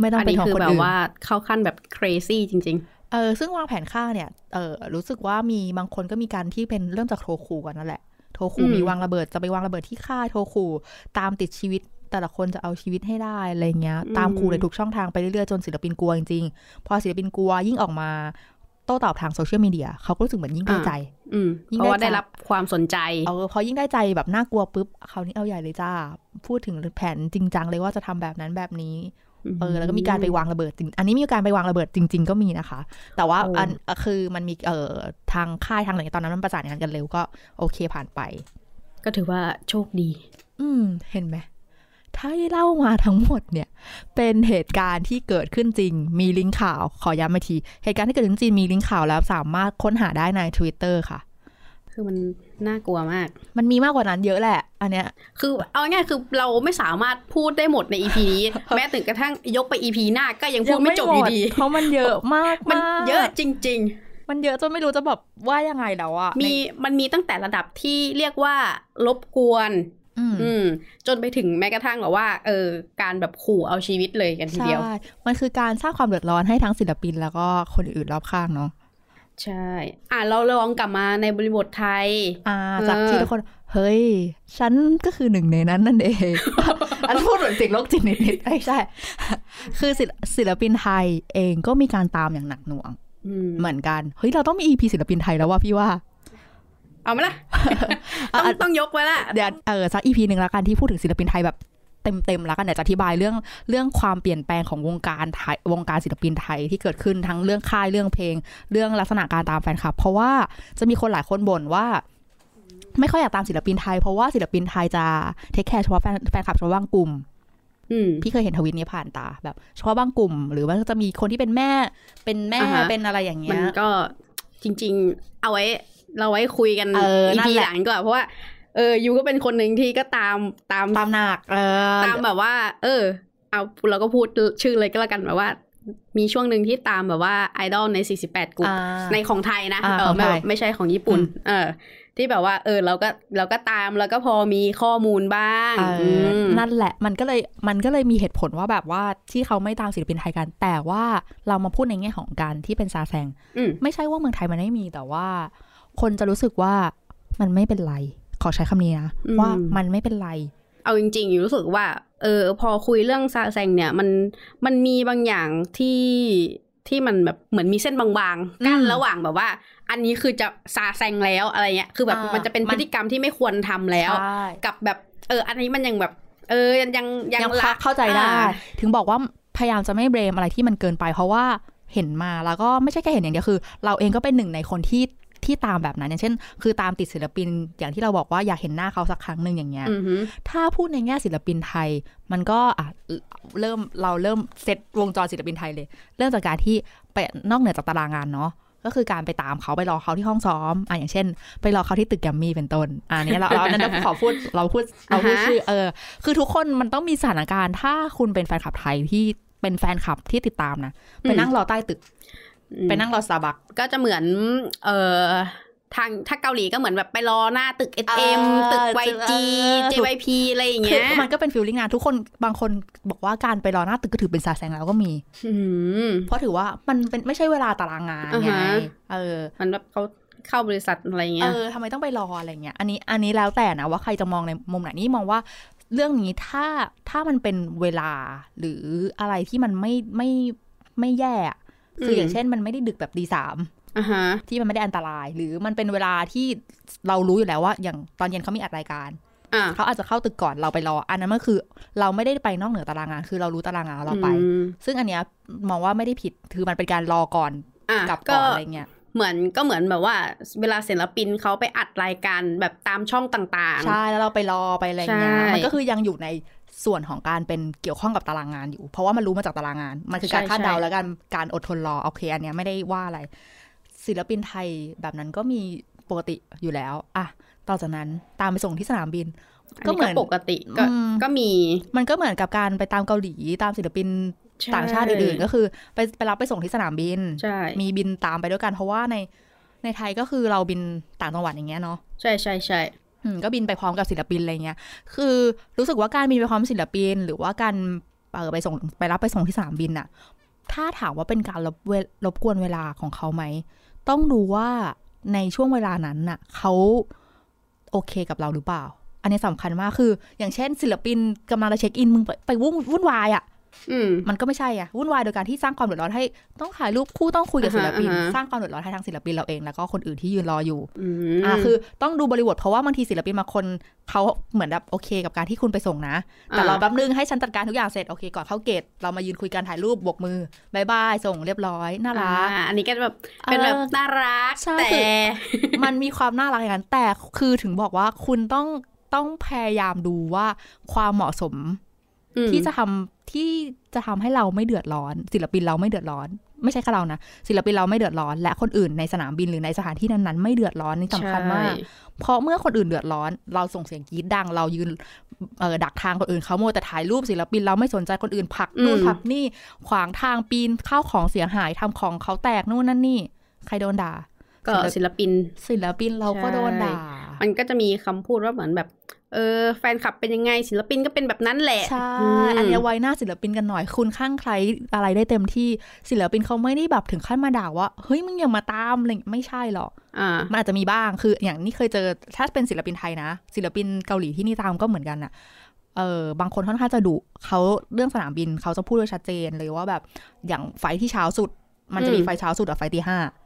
ไม่ต้องอันเป็นนี้ของคือคนแบบอื่นว่าเข้าขั้นแบบ crazy จริง เออซึ่งวางแผนฆ่าเนี่ยเออรู้สึกว่ามีบางคนก็มีการที่เป็นเริ่มจากโทคูก่อนนั่นแหละ โทคูอืมมีวางระเบิดจะไปวางระเบิดที่ค่ายโทคูตามติดชีวิตแต่ละคนจะเอาชีวิตให้ได้อะไรเงี้ย ตามครูในทุกช่องทางไปเรื่อยๆ จนศิลปินกลัวจริงๆ พอศิลปินกลัวยิ่งออกมาโต้ตอบทางโซเชียลมีเดียเขาก็รู้สึกเหมือนยิ่งได้ใจๆอืมยิ่งเพราะว่าได้ได้จับรับความสนใจเออพอยิ่งได้ใจแบบน่ากลัวปุ๊บคราวนี้เอาใหญ่เลยจ้า พูดถึงแผนจริงจังเลยว่าจะทำแบบนั้นแบบนี้ เออแล้วก็มีการไปวางระเบิดจริงอันนี้มีการไปวางระเบิดจริง ๆ ก็มีนะคะ แต่ว่าโอ้อันอะคือมันมีเอ่อทางค่ายทางไหนตอนนั้นมันประสานงานกันเร็วก็โอเคผ่านไป ก็ถือว่าโชคดี อืม เห็นไหมถ้าที่เล่ามาทั้งหมดเนี่ย เป็นเหตุการณ์ที่เกิดขึ้นจริง มีลิงก์ข่าวขอย้ำอีกที เหตุการณ์ที่เกิดขึ้นจริงมีลิงก์ข่าวแล้วสามารถค้นหาได้ใน Twitter ค่ะ คือมันน่ากลัวมาก มันมีมากกว่านั้นเยอะแหละ อันเนี้ย คือเอาง่ายๆคือเราไม่สามารถพูดได้หมดใน EP นี้ แม้ถึงกระทั่งยกไป EP หน้าก็ยังพูดไม่จบอยู่ดี เพราะมันเยอะมาก มันากเยอะจริงมันเยอะจนไม่รู้จะแบบว่ายังไงแล้วอะๆมีมันมีตั้งแต่ระดับที่เรียกว่ารบกวนอืมอืม จนไปถึงแม้กระทั่งแบบว่า เออ การแบบขู่เอาชีวิตเลยกันทีเดียวใช่มันคือการสร้างความเดือดร้อนให้ทั้งศิลปินแล้วก็คนอื่นรอบข้างเนาะ ใช่ อะเราลองกลับมาในบริบทไทย อ่า จากเออที่ทุกคน เฮ้ย ฉันก็คือหนึ่งในนั้นนั่นเอง อันพูดเหมือนเสิ่งโลกจิตนิดๆไม่ใช่ คือศิลศิลปินไทยเองก็มีการตามอย่างหนักหน่วงอืมเหมือนกัน เฮ้ย เราต้องมี EP ศิลปินไทยแล้วว่าพี่ว่า เอาไหมล่ะอะต้องอะต้องยกไว้ละ เดี๋ยวเออสัก EP หนึ่งแล้วกันที่พูดถึงศิลปินไทยแบบ เต็มๆแล้วกันเดี๋ยวจะอธิบายเรื่องเรื่องความเปลี่ยนแปลงของวงการไทยวงการศิลปินไทยที่เกิดขึ้นทั้งเรื่องค่ายเรื่องเพลง เรื่องลักษณะการตามแฟนคลับ เพราะว่าจะมีคนหลายคนบ่นว่าไม่ค่อยอยากตามศิลปินไทยเพราะว่าศิลปินไทยจะเทคแคร์เฉพาะแฟนแฟนคลับเฉพาะบางกลุ่มอืมพี่เคยเห็นทวิตนี้ผ่านตาแบบเฉพาะบางกลุ่ม หรือว่าจะมีคนที่เป็นแม่ เป็นแม่อ่าฮะเป็นอะไรอย่างเงี้มันยก็จริง ๆ เอาไว้ เราไว้คุยกันเออนั่นพีแหละหลังก่อนเพราะว่า เออยูก็เป็นคนหนึ่งที่ก็ตามตามตามหนักเออตามแบบว่า เออ เอาเราก็พูดชื่อเลยก็แล้วกันแบบว่า มีช่วงหนึ่งที่ตามแบบว่าไอดอลใน 48กลุ่มอ่าในของไทยนะอ่าเอขอองไม่ไทยแบบไม่ใช่ของญี่ปุ่นอืมเออ ที่แบบว่า เออ เราก็เราก็ตามแล้วก็พอมีข้อมูลบ้างเอออมนั่นแหละ มันก็เลยมันก็เลยมีเหตุผลว่าแบบว่าที่เขาไม่ตามศิลปินไทยกัน แต่ว่าเรามาพูดในแง่ของการที่เป็นซาแซงอืมไม่ใช่ว่าเมืองไทยมันไม่มีแต่ว่า คนจะรู้สึกว่ามันไม่เป็นไร ขอใช้คำนี้นะอืมว่ามันไม่เป็นไร เอาจริงๆอยู่รู้สึกว่า เออ พอคุยเรื่องซาแซงเนี่ย มันมันมีบางอย่างที่ที่มันแบบเหมือนมีเส้นบางๆกั้นอืมระหว่างแบบว่า อันนี้คือจะซาแซงแล้วอะไรเงี้ยคือแบบอ่ามัมันจะเป็นมัพนฤติกรรมที่ไม่ควรทำแล้วใช่กับแบบเออ อันนี้มันยังแบบ เออยังยังยังยังละเข้าใจได้อ่าถึงบอกว่าพยายามจะไม่เบรมอะไรที่มันเกินไป เพราะว่าเห็นมาแล้วก็ไม่ใช่แค่เห็นอย่างเดียวคือ เราเองก็เป็นหนึ่งในคนที่ ที่ตามแบบนั้นอย่างเช่น คือตามติดศิลปินอย่างที่เราบอกว่าอยากเห็นหน้าเขาสักครั้งหนึ่งอย่างเงี้ยอือหือถ้าพูดในแง่ศิลปินไทย มันก็อะเริ่มเราเริ่มเซตวงจรศิลปินไทยเลย เริ่มจากการที่ไปนอกเหนือจากตารางงานเนาะก็คือการไปตามเขาไปรอเขาที่ห้องซ้อมอะอย่างเช่น ไปรอเขาที่ตึกแกรมมี่เป็นต้นอ่านี้เราเรานั้นเราขอพูดเราพูดเราพูดอ่าฮะชื่อเออ คือทุกคนมันต้องมีสถานการณ์ถ้าคุณเป็นแฟนคลับไทยที่เป็นแฟนคลับที่ติดตามนะไปนั่งรอใต้ตึก ไปนั่งรอสตาร์บัคก็จะเหมือน เออทางถ้าเกาหลีก็เหมือนแบบไปรอหน้าตึก SM เออตึกเอ YG อ JYP อะไรอย่างเงี้ย คือมันก็เป็น feeling นะทุกคนบางคนบอกว่าการไปรอหน้าตึกก็ถือเป็นซาแซงแล้วก็มีอืมเพราะถือว่ามันเป็นไม่ใช่เวลาตารางงานอ่าไงฮะเออ มันแบบเขาเข้าบริษัทอะไรอย่างเอเงี้ยอทำไมต้องไปรออะไรเงี้ยอันนี้อันนี้แล้วแต่นะว่าใครจะมองในมุมไหนนี่มองว่า เรื่องนี้ถ้าถ้ามันเป็นเวลาหรืออะไรที่มันไม่ไม่ไม่แย่อะ คืออย่างเช่นมันไม่ได้ดึกแบบดีสามอ่าฮะที่มันไม่ได้อันตราย หรือมันเป็นเวลาที่เรารู้อยู่แล้วว่า อย่างตอนเย็นเขามีอัดรายการอ่าเขาอาจจะเข้าตึกก่อนเราไปรอ อันนั้นมันคือ เราไม่ได้ไปนอกเหนือตารางงาน คือเรารู้ตารางงานแล้วเราไปอืมซึ่งอันเนี้ยมองว่าไม่ได้ผิดคือมันเป็นการรอก่อนอะกลับก็ก่อนอะไรเงี้ยเหมือนก็เหมือนแบบว่า เวลาศิลปินเขาไปอัดรายการแบบตามช่องต่างใช่แล้วเราไปรอไปอะไรเงี้ยใช่มันก็คือยังอยู่ใน ส่วนของการเป็นเกี่ยวข้องกับตารางงานอยู่ เพราะว่ามันรู้มาจากตารางงาน มันคือการใช่คาดเดาใช่แล้วกันการอดทนรอโอเคอันเนี้ยไม่ได้ว่าอะไร ศิลปินไทยแบบนั้นก็มีปกติอยู่แล้วอะต่อจากนั้นตามไปส่งที่สนามบินๆก็อันเหมืนี้อนก็ปกติก็อืมก็มี มันก็เหมือนกับการไปตามเกาหลีตามศิลปินใช่ต่างชาติอื่นๆก็คือ ไปไปรับไปส่งที่สนามบินใช่มีบินตามไปด้วยกันเพราะว่าในในไทยก็คือเราบินต่างจังหวัดอย่างเงี้ยเนาะใช่ใช่ใช่อืม ก็บินไปพร้อมกับศิลปินอะไรเงี้ย คือรู้สึกว่าการบินไปพร้อมศิลปิน หรือว่าการเออไปส่งไปรับไปส่งที่สนามบินน่ะถ้าถามว่าเป็นการรบเวรบกวนเวลาของเขาไหม ต้องดูว่าในช่วงเวลานั้นน่ะเขาโอเคกับเราหรือเปล่า อันนี้สำคัญมากคือ อย่างเช่น ศิลปินกำลังจะเช็คอินมึงไปไปวุ่นวุ่นวายอะ มมันก็ไม่ใช่อะวุ่นวายโดยการที่สร้างความเดือดร้อนให้ต้องถ่ายรูปคู่ต้องคุยกับศิลปินอ่าฮะอ่าฮะสร้างความเดือดร้อนให้ทั้งศิลปินเราเองแล้วก็คนอื่นที่ยืนรออยู่อืมอ่าคือต้องดูบริบทเพราะว่าบางทีศิลปินบางคนเขาเหมือนแบบโอเคกับการที่คุณไปส่งนะ แต่เราแป๊บนึงให้ฉันจัดการทุกอย่างเสร็จโอเคก่อนเข้า gate เรามายืนคุยกันถ่ายรูปโบกมือ bye bye ส่งเรียบร้อยน่ารักอ่าอันนี้ก็แบบเป็นแบบเออน่ารักใช่แต่คือมันมีความน่ารักอย่างนั้นแต่คือถึงบอกว่าคุณต้องต้องพยายามดูว่าความเหมาะสมอืม ที่จะทำที่จะทำให้เราไม่เดือดร้อน ศิลปินเราไม่เดือดร้อน ไม่ใช่แค่เรานะศิลปินเราไม่เดือดร้อน และคนอื่นในสนามบินหรือในสถานที่นั้นๆไม่เดือดร้อนนี่สำคัญมากใช่เพราะเมื่อคนอื่นเดือดร้อน เราส่งเสียงกรี๊ดดัง เรายืนเออดักทางคนอื่นเขาโมวแต่ถ่ายรูปศิลปินเราไม่สนใจคนอื่นผลักนู่นอืมผลักนี่ขวางทางปีนข้าวของเสียหายทำของเขาแตกนู่นนั่นนี่ ใครโดนด่าก็ศิลปินศิลปินเราก็โดนด่า มันก็จะมีคำพูดว่าเหมือนแบบ เออแฟนคลับเป็นยังไงศิลปินก็เป็นแบบนั้นแหละ ใช่มอันเนี้ยไว้หน้าศิลปินกันหน่อย คุณข้างใครอะไรได้เต็มที่ศิลปินเขาไม่ได้แบบถึงขั้นมาด่าว่าเฮ้ยมึงอย่ามาตามอะไรอย่างเงี้ยไม่ใช่หรอกอ่ามันอาจจะมีบ้างคืออย่างนี่เคยเจอถ้าเป็นศิลปินไทยนะ ศิลปินเกาหลีที่นี่ตามก็เหมือนกันอะเออบางคนค่อนข้างจะดุเขาเรื่องสนามบินเขาจะพูดไว้ชัดเจนเลยว่าแบบอย่าง flight ที่เช้าสุด มันจะมีอืมไฟล์เช้าสุดกับ flight ตีห้าอ่าฮะอ่า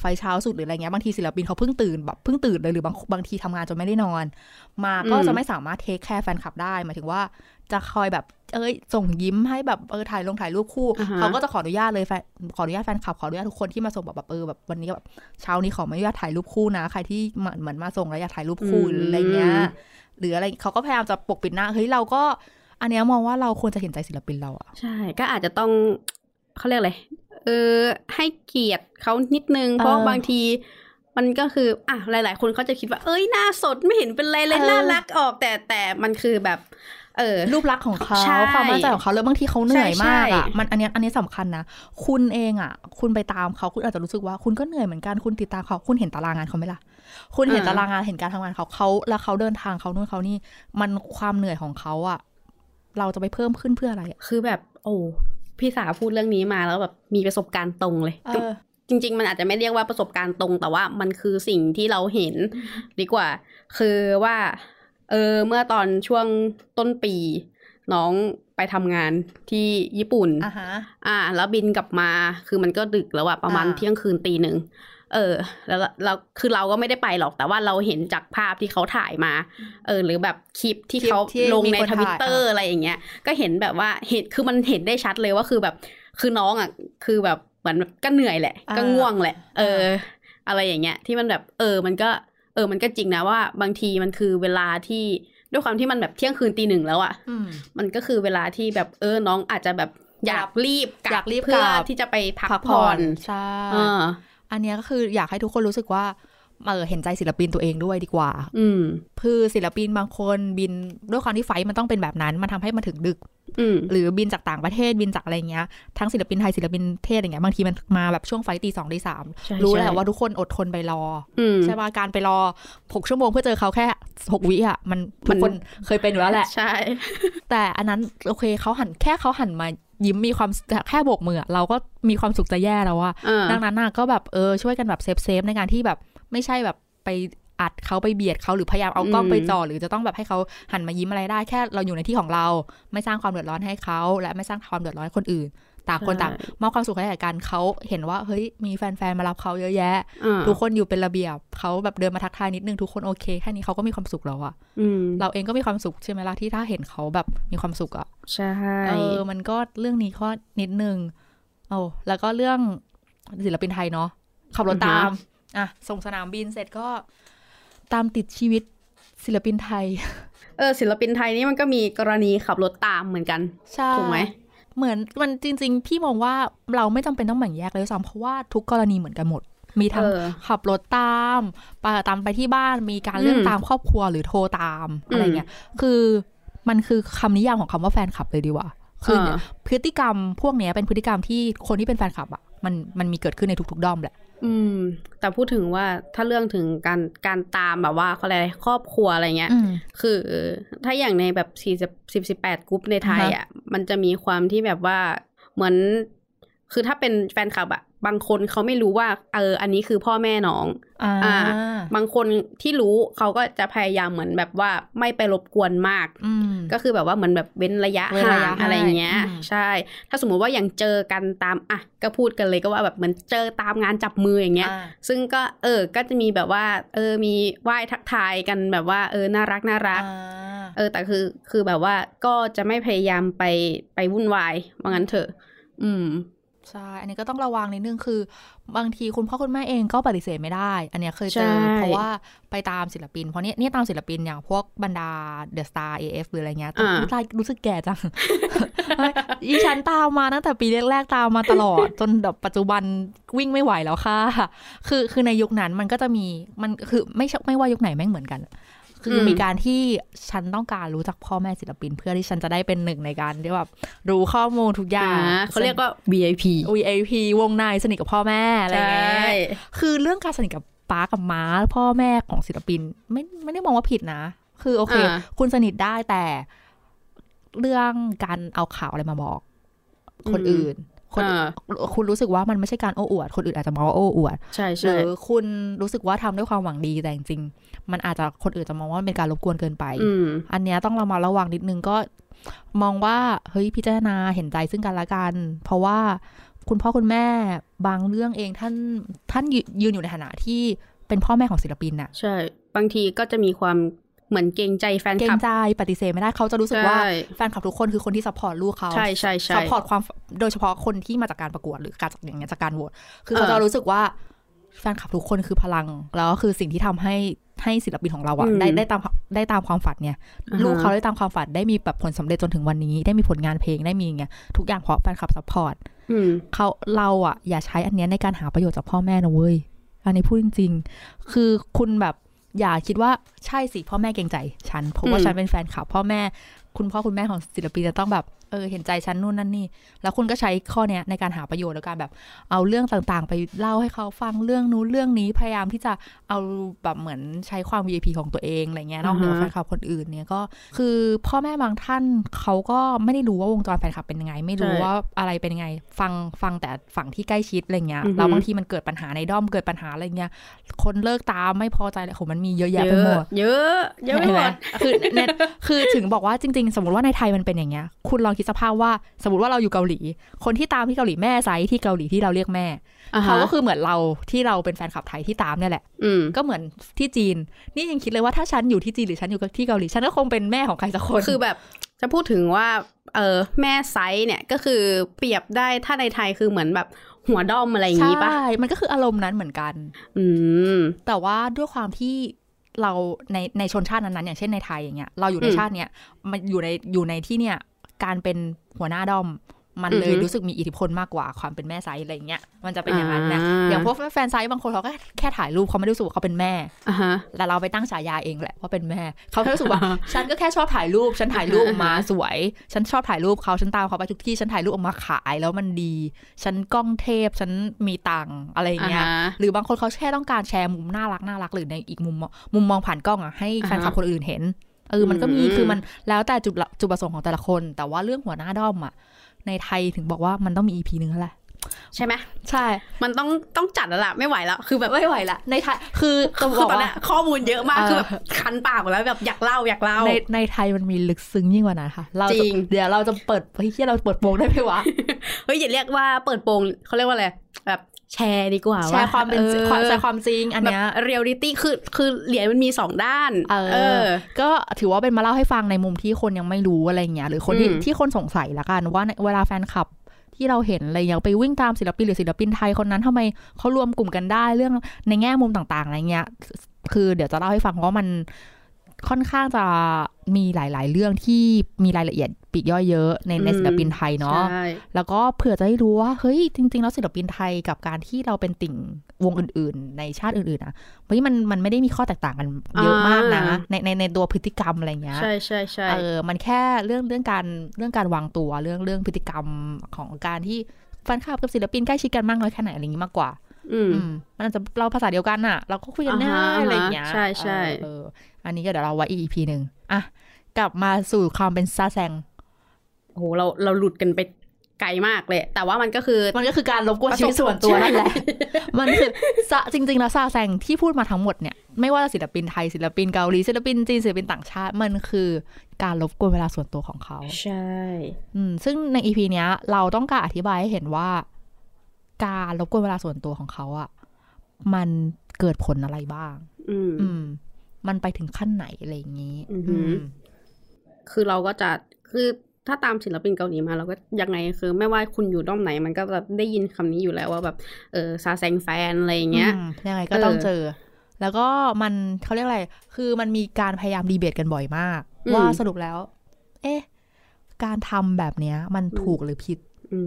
flight เช้าสุดหรืออะไรเงี้ยบางทีศิลปินเขาเพิ่งตื่นแบบเพิ่งตื่นเลยหรือบางบางทีทำงานจนไม่ได้นอน มาก็อืมจะไม่สามารถ take care แฟนคลับได้หมายถึงว่าจะคอยแบบเอ้ยส่งยิ้มให้แบบเออถ่ายลงถ่ายรูปคู่อ่าฮะเขาก็จะขออนุญาตเลยแฟนขออนุญาตแฟนคลับขออนุญาตทุกคนที่มาส่งแบบแบบเออแบบวันนี้แบบเช้านี้ขออนุญาตถ่ายรูปคู่นะ ใครที่มาเหมือนมาส่งแล้วอยากถ่ายรูปคู่หรืออะไรเงี้ยหรืออะไรเขาก็พยายามจะปกปิดหน้าเฮ้ยเราก็อันเนี้ยมองว่าเราควรจะเห็นใจศิลปินเราอะใช่ ก็อาจจะต้อง เขาเรียกอะไรเออ ให้เกียรติเขานิดนึง เพราะบางที มันก็คือ อะหลาย ๆ คนเขาจะคิดว่า เอ้ยหน้าสดไม่เห็นเป็นไรเลยน่ารักออก แต่แต่มันคือแบบ เออ รูปลักษณ์ของเขาใช่ความมั่นใจของเขาแล้วบางทีเขาเหนื่อยมากอะใช่มันอันเนี้ยอันนี้สำคัญนะคุณเองอะคุณไปตามเขาคุณอาจจะรู้สึกว่าคุณก็เหนื่อยเหมือนกันคุณติดตามเขาคุณเห็นตารางงานเขาไหมล่ะคุณเห็นอ่าตารางงานเห็นการทำงานเขาเขาแล้วเขาเดินทางเขานู่นเขานี่ มันความเหนื่อยของเขาอะเราจะไปเพิ่มขึ้นเพื่ออะไรอะคือแบบ โอ้ พี่สาพูดเรื่องนี้มาแล้วแบบมีประสบการณ์ตรงเลยเออจริง ๆ มันอาจจะไม่เรียกว่าประสบการณ์ตรง แต่ว่ามันคือสิ่งที่เราเห็น ดีกว่า คือว่าเออเมื่อตอนช่วงต้นปี น้องไปทำงานที่ญี่ปุ่นอ่าฮะอ่าแล้วบินกลับมา คือมันก็ดึกแล้วอะประมาณอ่าเที่ยงคืนตีหนึ่ง เออ แล้วเราคือเราก็ไม่ได้ไปหรอก แต่ว่าเราเห็นจากภาพที่เขาถ่ายมา เออ หรือแบบคลิปที่คลิปเขาที่ลงมีในคนทถ่ายวิตเตอร์อะอะไรอย่างเงี้ย ก็เห็นแบบว่าเห็นคือมันเห็นได้ชัดเลยว่าคือแบบ คือน้องอะ คือแบบเหมือนแบบก็เหนื่อยแหละ ก็ง่วงแหละ เออ อะไรอย่างเงี้ย ที่มันแบบ เออ มันก็ เออ มันก็จริงนะว่า บางทีมันคือเวลาที่ด้วยความที่มันแบบเที่ยงคืนตีหนึ่งแล้วอะอืมมันก็คือเวลาที่แบบเออน้องอาจจะแบบอยากรีบกอลัยาบกรีบเพื่อกลับที่จะไปพักพักผ่ผ่ออนนใช่เอออันเนี้ยก็คืออยากให้ทุกคนรู้สึกว่าเออเห็นใจศิลปินตัวเองด้วยดีกว่า อืมคือศิลปินบางคนบินด้วยความที่ไฟล์มันต้องเป็นแบบนั้น มันทำให้มาถึงดึก อืมหรือบินจากต่างประเทศบินจากอะไรเงี้ย ทั้งศิลปินไทยศิลปินเทศอย่างเงี้ยบางทีมันมาแบบช่วงไฟล์ตีสองตีสามใช่รู้ใช่แหละว่าทุกคนอดทนไปรออืมใช่ป่ะการไปรอหกชั่วโมงเพื่อเจอเขาแค่หกวิอะมันมัทุกนคนเคยเป็นอยู่แล้วแหละ ใช่ แต่อันนั้นโอเคเขาหันแค่เขาหันมา ยิ้มมีความแค่โบกมืออะเราก็มีความสุขจะแย่แล้วว่าเออดังนั้นน่ะก็แบบเออช่วยกันแบบ save save ในการที่แบบไม่ใช่แบบไป อัดเขาไปเบียดเขาหรือพยายามเอากล้องอืมไปจ่อหรือจะต้องแบบให้เขาหันมายิ้มอะไรได้แค่เราอยู่ในที่ของเรา ไม่สร้างความเดือดร้อนให้เขาและไม่สร้างความเดือดร้อนให้คนอื่นต่างคนต่างมอบความสุขให้แก่กันเขาเห็นว่าเฮ้ยมีแฟนๆมารับเขาเยอะแยะอ่าทุกคนอยู่เป็นระเบียบเขาแบบเดินมาทักทายนิดนึงทุกคนโอเคแค่นี้เขาก็มีความสุขแล้วอะอืมเราเองก็มีความสุขใช่ไหมล่ะที่ถ้าเห็นเขาแบบมีความสุขอะใช่เออมันก็เรื่องนี้ก็นิดนึงโอ้แล้วก็เรื่องศิลปินไทยเนาะขับรถตามอะส่งสนามบินเสร็จก็ ตามติดชีวิตศิลปินไทย เออ ศิลปินไทยนี่มันก็มีกรณีขับรถตามเหมือนกัน ใช่ถูกไหมเหมือนมันจริง ๆ พี่มองว่าเราไม่จำเป็นต้องแบ่งแยกเลยด้วยซ้ำเพราะว่าทุกกรณีเหมือนกันหมด มีทั้งเออขับรถตามไปตามไปที่บ้านมีการเรื่องอืมตามครอบครัวหรือโทรตามอะไรเงี้ยคือมันคือคำนิยามของคำว่าแฟนคลับเลยดีกว่าคือเออพฤติกรรมพวกเนี้ยเป็นพฤติกรรมที่คนที่เป็นแฟนคลับอะมันมันมีเกิดขึ้นในทุกๆด้อมแหละ อืม แต่พูดถึงว่าถ้าเรื่องถึงการการตามแบบว่าเขาเรียกอะไรครอบครัวอะไรเงี้ยอืมคือถ้าอย่างในแบบสี่สิบสิบสิบแปดกรุ๊ปในไทยอ่าฮะอะ มันจะมีความที่แบบว่าเหมือน คือถ้าเป็นแฟนคลับอะ บางคนเขาไม่รู้ว่า เออ อันนี้คือพ่อแม่น้องอ่าอ่า บางคนที่รู้เขาก็จะพยายามเหมือนแบบว่าไม่ไปรบกวนมากอืมก็คือแบบว่าเหมือนแบบเว้นระยะเว้นห่าระยะงอะไรเงี้ยอืมใช่ ถ้าสมมุติว่าอย่างเจอกันตามอะก็พูดกันเลยก็ว่าแบบเหมือนเจอตามงานจับมืออย่างเงี้ยอ่าซึ่งก็เออ ก็จะมีแบบว่า เออ มีไหว้ทักทายกันแบบว่า เออ น่ารักน่ารักอ่าเออ แต่คือ คือแบบว่าก็จะไม่พยายามไปไปวุ่นวายว่างั้นเถอะ อืม ใช่ อันนี้ก็ต้องระวังนิดนึงคือ บางทีคุณพ่อคุณแม่เองก็ปฏิเสธไม่ได้ อันเนี้ยเคยเจอใช่เพราะว่าไปตามศิลปิน เพราะเนี้ยเนี่ยตามศิลปินอย่างพวกบรรดาเดอะสตาร์เอฟหรืออะไรเงี้ยอ่ารู้สึกรู้สึกแก่จังอีฉันตามมาตั้งแต่ปีแรกๆตามมาตลอด จนแบบปัจจุบันวิ่งไม่ไหวแล้วค่ะ คือคือในยุคนั้นมันก็จะมีมันคือไม่ใช่ไม่ว่ายุคไหนแม่งเหมือนกัน คืออมมีการที่ฉันต้องการรู้จักพ่อแม่ศิลปิน เพื่อที่ฉันจะได้เป็นหนึ่งในการที่แบบรู้ข้อมูลทุกอย่างอ่าเขาเรียกว่า VIP VIP วงในสนิทกับพ่อแม่อะไรเงี้ใช่ยคือเรื่องการสนิทกับป้ากับม้าพ่อแม่ของศิลปิน ไม่ไม่ได้มองว่าผิดนะ คือโอเคอ่าคุณสนิทได้แต่เรื่องการเอาข่าวอะไรมาบอก คนอื่น คนอ่าคุณรู้สึกว่ามันไม่ใช่การโอ้อวด คนอื่นอาจจะมองว่าโอ้อวดใช่หใช่รือคุณรู้สึกว่าทำด้วยความหวังดีแต่จริงๆมันอาจจะคนอื่นจะมองว่ามันเป็นการรบกวนเกินไปอืมอันเนี้ยต้องเรามาระวังนิดนึงก็ มองว่าเฮ้ยพิจารณาเห็นใจซึ่งกันและกัน เพราะว่าคุณพ่อคุณแม่บางเรื่องเองท่านท่านยืยืนอยู่ในฐานะที่เป็นพ่อแม่ของศิลปินน่ะ ใช่ บางทีก็จะมีความ เหมือนเกรงใจแฟนเกรคลังบใจปฏิเสธไม่ได้เขาจะรู้สึกว่าใช่แฟนคลับทุกคนคือคนที่ support ลูกเขาใช่ใช่ใช่ support ความโดยเฉพาะคนที่มาจากการประกวดหรือการจากอย่างเงี้ยจากการโหวตคือเขาเออจะรู้สึกว่าแฟนคลับทุกคนคือพลัง แล้วก็คือสิ่งที่ทำให้ให้ศิลปินของเราอะอืมได้ได้ตามได้ตามความฝันเนี่ยอ่าฮะลูกเขาได้ตามความฝันได้มีแบบผลสำเร็จจนถึงวันนี้ ได้มีผลงานเพลงได้มีอย่างเงี้ยทุกอย่างเพราะแฟนคลับ support อืมเขาเราอะอย่าใช้อันเนี้ยในการหาประโยชน์จากพ่อแม่นะเว้ยอันนี้พูดจริง ๆ คือคุณแบบ อย่าคิดว่าใช่สิพ่อแม่เกรงใจฉันเพราะว่าอืมฉันเป็นแฟนคลับพ่อแม่คุณพ่อคุณแม่ของศิลปินจะต้องแบบ ออเห็นใจฉันนู่นนั่นนี่ แล้วคุณก็ใช้ข้อเนี้ยในการหาประโยชน์แล้วการแบบ เอาเรื่องต่างๆ ไปเล่าให้เขาฟังเรื่องนู้นเรื่องนี้พยายามที่จะเอาแบบเหมือนใช้ความ VIP ของตัวเองอะไรเงี้ยนอกเหนืออ่าฮะแฟนคลับคนอื่นเนี่ยก็คือพ่อแม่บางท่านเขาก็ไม่ได้รู้ว่าวงจรแฟนคลับเป็นยังไง ไม่รู้ว่าอะไรเป็นยังไง ฟังฟังแต่ฝั่งที่ใกล้ชิดอะไรเงี้ยอือฮึแล้วบางทีมันเกิดปัญหาในด้อมเกิดปัญหาอะไรเงี้ยคนเลิกตามไม่พอใจอะไรโหมันมีเยอะแยะไปหมดเยอะ เยอะไปเห็นหไหมมดคือเน็ตคือถึงบอกว่าจริง ๆ สมมติว่าในไทยมันเป็นอย่างเงี้ย คุณลองคิดสภาพว่าสมมติว่าเราอยู่เกาหลี คนที่ตามที่เกาหลีแม่ไซส์ที่เกาหลีที่เราเรียกแม่อ่าฮะเขาก็คือเหมือนเราที่เราเป็นแฟนคลับไทยที่ตามเนี่ยแหละ อืมก็เหมือนที่จีน นี่ยังคิดเลยว่าถ้าฉันอยู่ที่จีนหรือฉันอยู่ที่เกาหลีฉันก็คงเป็นแม่ของใครสักคนคือแบบจะพูดถึงว่าเออแม่ site เนี่ยก็คือเปรียบได้ถ้าในไทยคือเหมือนแบบหัวด้อมอะไรอย่างงี้ใช่ปะมันก็คืออารมณ์นั้นเหมือนกัน อืม แต่ว่าด้วยความที่เราในในชนชาตินั้นๆอย่างเช่นในไทยอย่างเงี้ย เราอยู่ในอืมชาติเนี้ยมันอยู่ในอยู่ในที่เนี่ย การเป็นหัวหน้าด้อมมันเลยอือฮึรู้สึกมีอิทธิพลมากกว่าความเป็นแม่ site อะไรเงี้ย มันจะเป็นอย่างนั้นนะอ่าอย่างพวก fansite บางคนเขาก็แค่ถ่ายรูปเขาไม่ได้รู้สึกว่าเขาเป็นแม่อ่าฮะแต่เราไปตั้งฉายาเองแหละว่าเป็นแม่ เขาแค่รู้สึกว่า ฉันก็แค่ชอบถ่ายรูป ฉันถ่ายรูปออกมาสวย ฉันชอบถ่ายรูปเขา ฉันตามเขาไปทุกที่ ฉันถ่ายรูปออกมาขายแล้วมันดี ฉันกล้องเทพ ฉันมีตังค์อะไรอย่างเงี้ยอ่าฮะหรือบางคนเขาแค่ต้องการแชร์มุมน่ารักน่ารักหรือในอีกมุมมองมุมมองผ่านกล้องอะให้แฟนคลับอ่าฮะคนอื่นเห็น เออมันก็มีอืมคือมันแล้วแต่จุดละจุดประสงค์ของแต่ละคน แต่ว่าเรื่องหัวหน้าด้อมอะในไทยถึงบอกว่ามันต้องมีอีพีหนึ่งแล้วแหละใช่ไหมใช่ มันต้องต้องจัดแล้วล่ะไม่ไหวแล้วคือแบบไม่ไหวละในไทยคือต้องคืบออกตอนว่าเนี้ยข้อมูลเยอะมากเออคือแบบคันปากหมดแล้วแบบอยากเล่าอยากเล่าในในไทยมันมีลึกซึ้งยิ่งกว่านั้นค่ะเราจจะริงเดี๋ยวเราจะเปิดเฮ้ยที่เราเปิดโปงได้ไหมวะเฮ้ยอย่าเรียกว่าเปิดโปงเขาเรียกว่าอะไรแบบ แชร์ดีกว่าแชร์ความเป็นออความแชร์ความจริง อันแบบเนี้ยเรียลลิตี้คือคือเหรียญมันมีสองด้าน เออ ก็ถือว่าเป็นมาเล่าให้ฟังในมุมที่คนยังไม่รู้อะไรเงี้ย หรือคนที่อืมที่คนสงสัยละกันว่าในเวลาแฟนคลับที่เราเห็นอะไรอย่างไปวิ่งตามศิลปินหรือศิลปินไทยคนนั้นทำไมเขารวมกลุ่มกันได้เรื่องในแง่มุมต่างๆอะไรเงี้ย คือเดี๋ยวจะเล่าให้ฟังว่ามัน ค่อนข้างจะมีหลาย ๆ เรื่องที่มีรายละเอียดปลีกย่อยเยอะในในอืมศิลปินไทยเนาะใช่แล้วก็เผื่อจะได้รู้ว่าเฮ้ยจริง ๆ แล้วศิลปินไทยกับการที่เราเป็นติ่งวงอื่น ๆ ในชาติอื่นๆนะเฮ้ยมันมันไม่ได้มีข้อแตกต่างกันเยอะมากนะอ่าในในในตัวพฤติกรรมอะไรเงี้ยใช่ใช่ใช่เออมันแค่เรื่องเรื่องการเรื่องการวางตัวเรื่องเรื่องพฤติกรรมของการที่แฟนคลับกับศิลปินใกล้ชิดกันมากน้อยแค่ไหนอะไรอย่างนี้มากกว่า อืมอืมมันอาจจะเราภาษาเดียวกันน่ะเราก็คุยกันได้อ่าฮะอะไรอย่างเงี้ยใช่ใช่เออเอออันนี้ก็เดี๋ยวเราไว้อีก EP หนึ่งอะ กลับมาสู่ความเป็นซาแซงโอ้โหเราเราหลุดกันไปไกลมากเลย แต่ว่ามันก็คือ มันก็คือการรบกวนชีวิตส่วนตัวนั่นแหละ มันคือซะจริง ๆ แล้วซาแซงที่พูดมาทั้งหมดเนี่ย ไม่ว่าศิลปินไทยศิลปินเกาหลีศิลปินจีนศิลปินต่างชาติ มันคือการรบกวนเวลาส่วนตัวของเขา ใช่ อืม ซึ่งในอีพีเนี้ย เราต้องการอธิบายให้เห็นว่า การรบกวนเวลาส่วนตัวของเขาอะมันเกิดผลอะไรบ้าง อืมอื มมันไปถึงขั้นไหนอะไรอย่างนี้อือหือมคือเราก็จะคือถ้าตามศิลปินเกาหลีมาเราก็ยังไงคือ ไม่ว่าคุณอยู่ด้อมไหน มันก็จะได้ยินคำนี้อยู่แล้วว่าแบบเออซาแซงแฟนอะไรอย่างเงี้ยอืมยังไงก็ต้องเจอ แล้วก็มันเขาเรียกอะไร คือมันมีการพยายามดีเบตกันบ่อยมากอืมว่าสรุปแล้ว เอ๊ะการทำแบบเนี้ย มันถูกหรือผิดอื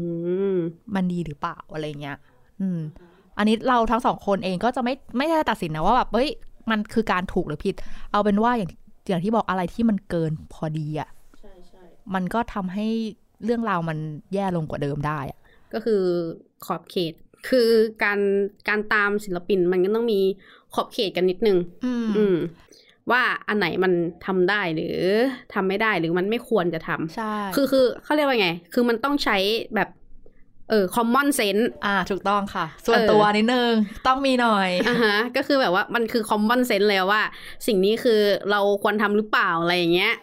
มมันดีหรือเปล่าอะไรเงี้ย อืม อันนี้เราทั้งสองคนเองก็จะไม่ไม่ได้ตัดสินนะว่าแบบเฮ้ย มันคือการถูกหรือผิด เอาเป็นว่าอย่างอย่างที่บอกอะไรที่มันเกินพอดีอะ่ะใช่ใช่มันก็ทำให้เรื่องราวมันแย่ลงกว่าเดิมได้อะก็คือขอบเขต คือการการตามศิลปินมันก็ต้องมีขอบเขตกันนิดนึง อืมอืมว่าอันไหนมันทำได้หรือทำไม่ได้หรือมันไม่ควรจะทำใช่คือคือเขาเรียกว่าไง คือมันต้องใช้แบบ เออ common sense อ่า ถูกต้องค่ะ ส่วนเออตัวนิดนึง ต้องมีหน่อยอ่าฮะ ก็คือแบบว่ามันคือ common sense เลยว่า สิ่งนี้คือเราควรทำหรือเปล่าอะไรอย่างเงี้ย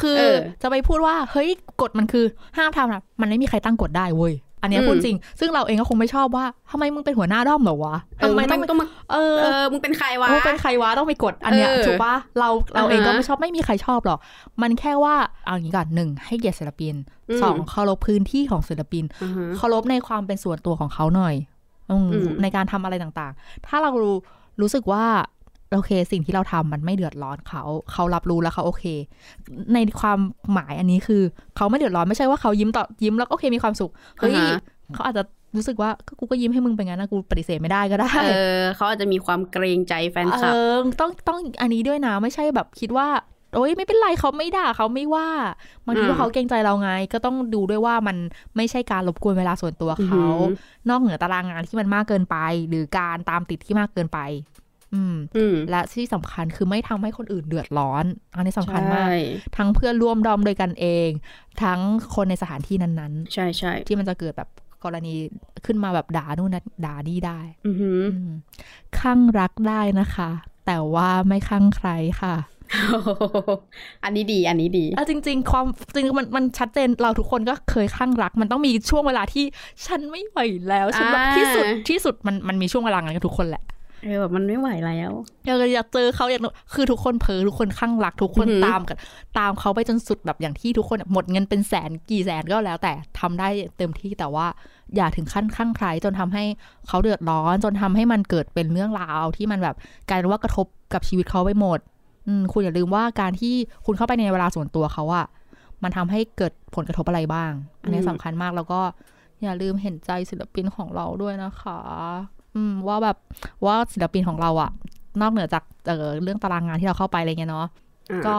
คือเออจะไปพูดว่า เฮ้ย กฎมันคือห้ามทำนะมันไม่มีใครตั้งกฎได้เว้ย อันเนี้ยอืมพูดจริง ซึ่งเราเองก็คงไม่ชอบว่าทำไมมึงเป็นหัวหน้าด้อมเหรอวะเอทำอไมมันต้องต้องมาเออเออมึงเป็นใครวะมึงเป็นใครวะต้องมีกฎอันเนี้ยเออถูกปะเราเราเองก็อ่าฮะไม่ชอบไม่มีใครชอบหรอก มันแค่ว่าเอาอย่างนี้ก่อนหนึ่งให้เกียรติศิลปินอืมสองเคารพพื้นที่ของศิลปินอ่าฮะเคารพในความเป็นส่วนตัวของเขาหน่อยอืมอืมในการทำอะไรต่างๆ ถ้าเรารู้รู้สึกว่า โอเค สิ่งที่เราทำมันไม่เดือดร้อนเขา เขารับรู้แล้วเขาโอเค ในความหมายอันนี้คือเขาไม่เดือดร้อนไม่ใช่ว่าเขายิ้มต่อยิ้มแล้วก็โอเคมีความสุขเฮ้ยอ่าฮะเขาอาจจะรู้สึกว่าก็กูก็ยิ้มให้มึงไปงั้นนะกูปฏิเสธไม่ได้ก็ได้ เออเขาอาจจะมีความเกรงใจแฟนคลับเออต้องต้องอันนี้ด้วยนะไม่ใช่แบบคิดว่าโอ๊ยไม่เป็นไรเขาไม่ด่าเขาไม่ว่าบางทีอ่าว่าเขาเกรงใจเราไง ก็ต้องดูด้วยว่ามันไม่ใช่การรบกวนเวลาส่วนตัวเขาอือหืนอกเหนือตารางงานที่มันมากเกินไป หรือการตามติดที่มากเกินไป อืมอืม และที่สำคัญคือไม่ทำให้คนอื่นเดือดร้อน อันนี้สำคัญมากใช่ทั้งเพื่อนร่วมดอมโดวยกันเอง ทั้งคนในสถานที่นั้นใช่ใช่ๆที่มันจะเกิดแบบกรณีขึ้นมาแบบด่านู่นนะด่านี่ได้ อือหืออืมข้างรักได้นะคะ แต่ว่าไม่ข้างใครค่ะอันนี้ดี อันนี้ดีเอาจริง ๆ ความจริงมันมันชัดเจนเราทุกคนก็เคยข้างรัก มันต้องมีช่วงเวลาที่ฉันไม่ไหวแล้วฉันแบบอ่าที่สุดที่สุดมันมันมีช่วงเวลานั้นกับทุกคนแหละ เออแบบมันไม่ไหวแล้วอยากอยากเจอเขาอยากคือทุกคนเพ้อทุกคนข้างรักทุกคนอือหือตามกัน ตามเขาไปจนสุดแบบอย่างที่ทุกคนหมดเงินเป็นแสนกี่แสนก็แล้ว แต่ทำได้เต็มที่แต่ว่า อย่าถึงขั้นข้างใครจนทำให้เขาเดือดร้อน จนทำให้มันเกิดเป็นเรื่องราวที่มันแบบกลายเป็นว่ากระทบกับชีวิตเขาไปหมดอืมคุณอย่าลืมว่าการที่คุณเข้าไปในเวลาส่วนตัวเขาอะมันทำให้เกิดผลกระทบอะไรบ้าง อันนี้อืมสำคัญมากแล้วก็อย่าลืมเห็นใจศิลปินของเราด้วยนะคะ อืม ว่าแบบว่าศิลปินของเราอะนอกเหนือจากเอ่อเรื่องตารางงานที่เราเข้าไปอะไรเงี้ยเนาะอ่าก็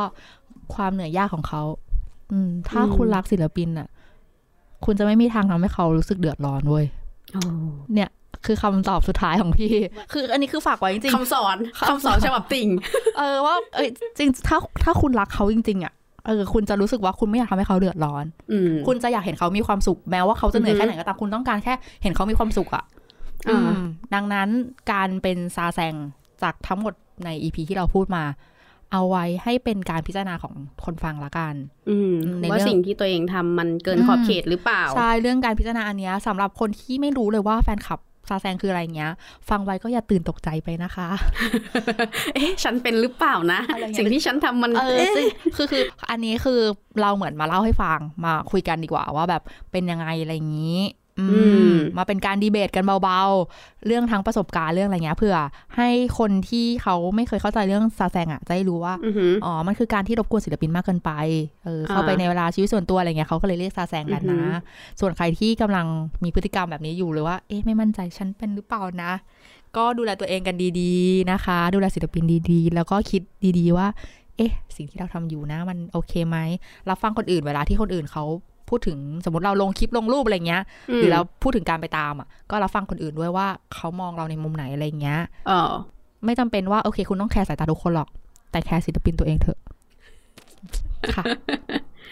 ความเหนื่อยยากของเขาอืม ถ้าอืมคุณรักศิลปินอะคุณจะไม่มีทางทำให้เขารู้สึกเดือดร้อนเว้ยโอ้เนี่ย คือคำตอบสุดท้ายของพี่ คืออันนี้คือฝากไว้จริงคำสอนคำสอนฉบับติ่งๆเออว่าเอยจริงถ้าถ้าคุณรักเขาจริง ๆอะเออคุณจะรู้สึกว่าคุณไม่อยากทำให้เขาเดือดร้อนอืมคุณจะอยากเห็นเขามีความสุข แม้ว่าเขาจะเหนื่อยอือฮึแค่ไหนก็ตามคุณต้องการแค่ เห็นเขามีความสุขอะอ่าอืม ดังนั้นการเป็นซาแซงจากทั้งหมดในอีพีที่เราพูดมา เอาไว้ให้เป็นการพิจารณาของคนฟังละกันอืมในว่าเรื่องสิ่งที่ตัวเองทำมันเกินอืมขอบเขตหรือเปล่า ใช่เรื่องการพิจารณาอันเนี้ยสำหรับคนที่ไม่รู้เลยว่าแฟนคลับซาแซงคืออะไรเงี้ย ฟังไว้ก็อย่าตื่นตกใจไปนะคะ เอ๊ะ ฉันเป็นหรือเปล่านะอะไรเงี้ยสิ่งที่ฉันทำมันเออเอ๊ะซึ่งคือคือ อันนี้คือเราเหมือนมาเล่าให้ฟัง มาคุยกันดีกว่าว่าแบบเป็นยังไงอะไรอย่างนี้ อืมมาเป็นการดีเบตกันเบาๆ เรื่องทั้งประสบการณ์เรื่องอะไรเงี้ยเพื่อให้คนที่เขาไม่เคยเข้าใจเรื่องซาแซงอะจะได้รู้ว่าอือหืออ๋อมันคือการที่รบกวนศิลปินมากเกินไปเออเข้าไปอ่าในเวลาชีวิตส่วนตัวอะไรเงี้ยเขาก็เลยเรียกซาแซงกันอืนะอหือส่วนใครที่กำลังมีพฤติกรรมแบบนี้อยู่หรือว่าเอ๊ะไม่มั่นใจฉันเป็นหรือเปล่านะ ก็ดูแลตัวเองกันดีๆนะคะ ดูแลศิลปินดีๆ แล้วก็คิดดีๆว่า เอ๊ะ สิ่งที่เราทำอยู่นะ มันโอเคไหมรับฟังคนอื่นเวลาที่คนอื่นเขา พูดถึงสมมติเราลงคลิปลงรูปอะไรเงี้ย หรือเราพูดถึงการไปตามอะ ก็รับฟังคนอื่นด้วยว่าเขามองเราในมุมไหนอะไรเงี้ยเออไม่จำเป็นว่าโอเค คุณต้องแคร์สายตาทุกคนหรอก แต่แคร์ศิลปินตัวเองเถอะ ค่ะ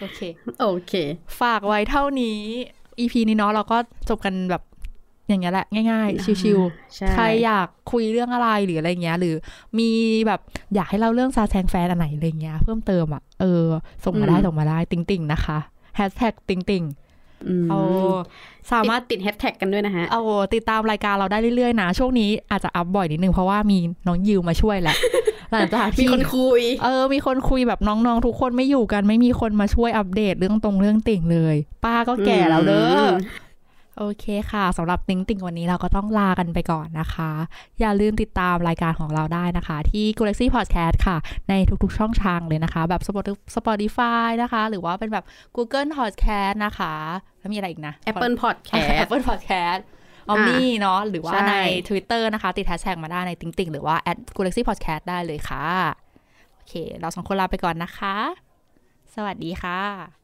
โอเค โอเค ฝากไว้เท่านี้ EP นี้เนาะเราก็จบกันแบบอย่างเงี้ยแหละ ง่ายๆ ชิวใช่ๆใครอยากคุยเรื่องอะไรหรืออะไรเงี้ย หรือมีแบบอยากให้เล่าเรื่องซาแซงแฟนอันไหนอะไรเงี้ย เพิ่มเติมอะ เออ ส่งมาได้ส่งมาได้ ติงติงๆนะคะ แฮชแท็กติงติงอืมเอาสามารถติดแฮชแท็กกันด้วยนะฮะ เอาติดตามรายการเราได้เรื่อยๆนะ ช่วงนี้อาจจะอัพบ่อยนิดนึงเพราะว่ามีน้องยิวมาช่วยแหละหลังจากมีที่คนคุย เออ มีคนคุยแบบน้องๆ ทุกคนไม่อยู่กัน ไม่มีคนมาช่วยอัปเดตเรื่องตรงเรื่องติ่งเลย ป้าก็แก่แล้วเด้ออม โอเคค่ะสำหรับติ่งติ่งวันนี้เราก็ต้องลากันไปก่อนนะคะ อย่าลืมติดตามรายการของเราได้นะคะ ที่ Galaxy Podcast ค่ะ ในทุกๆช่องทางเลยนะคะ แบบ Spot- Spotify นะคะ หรือว่าเป็นแบบ Google Podcast นะคะ แล้วมีอะไรอีกนะ Apple Podcast Apple Podcast ออมอ่านี่เนาะหรือว่าใช่ใน Twitter นะคะ ติดแฮชแท็กมาได้ในติ๊งติ่งหรือว่า at Galaxy Podcast ได้เลยค่ะ โอเค เราสองคนลาไปก่อนนะคะ สวัสดีค่ะ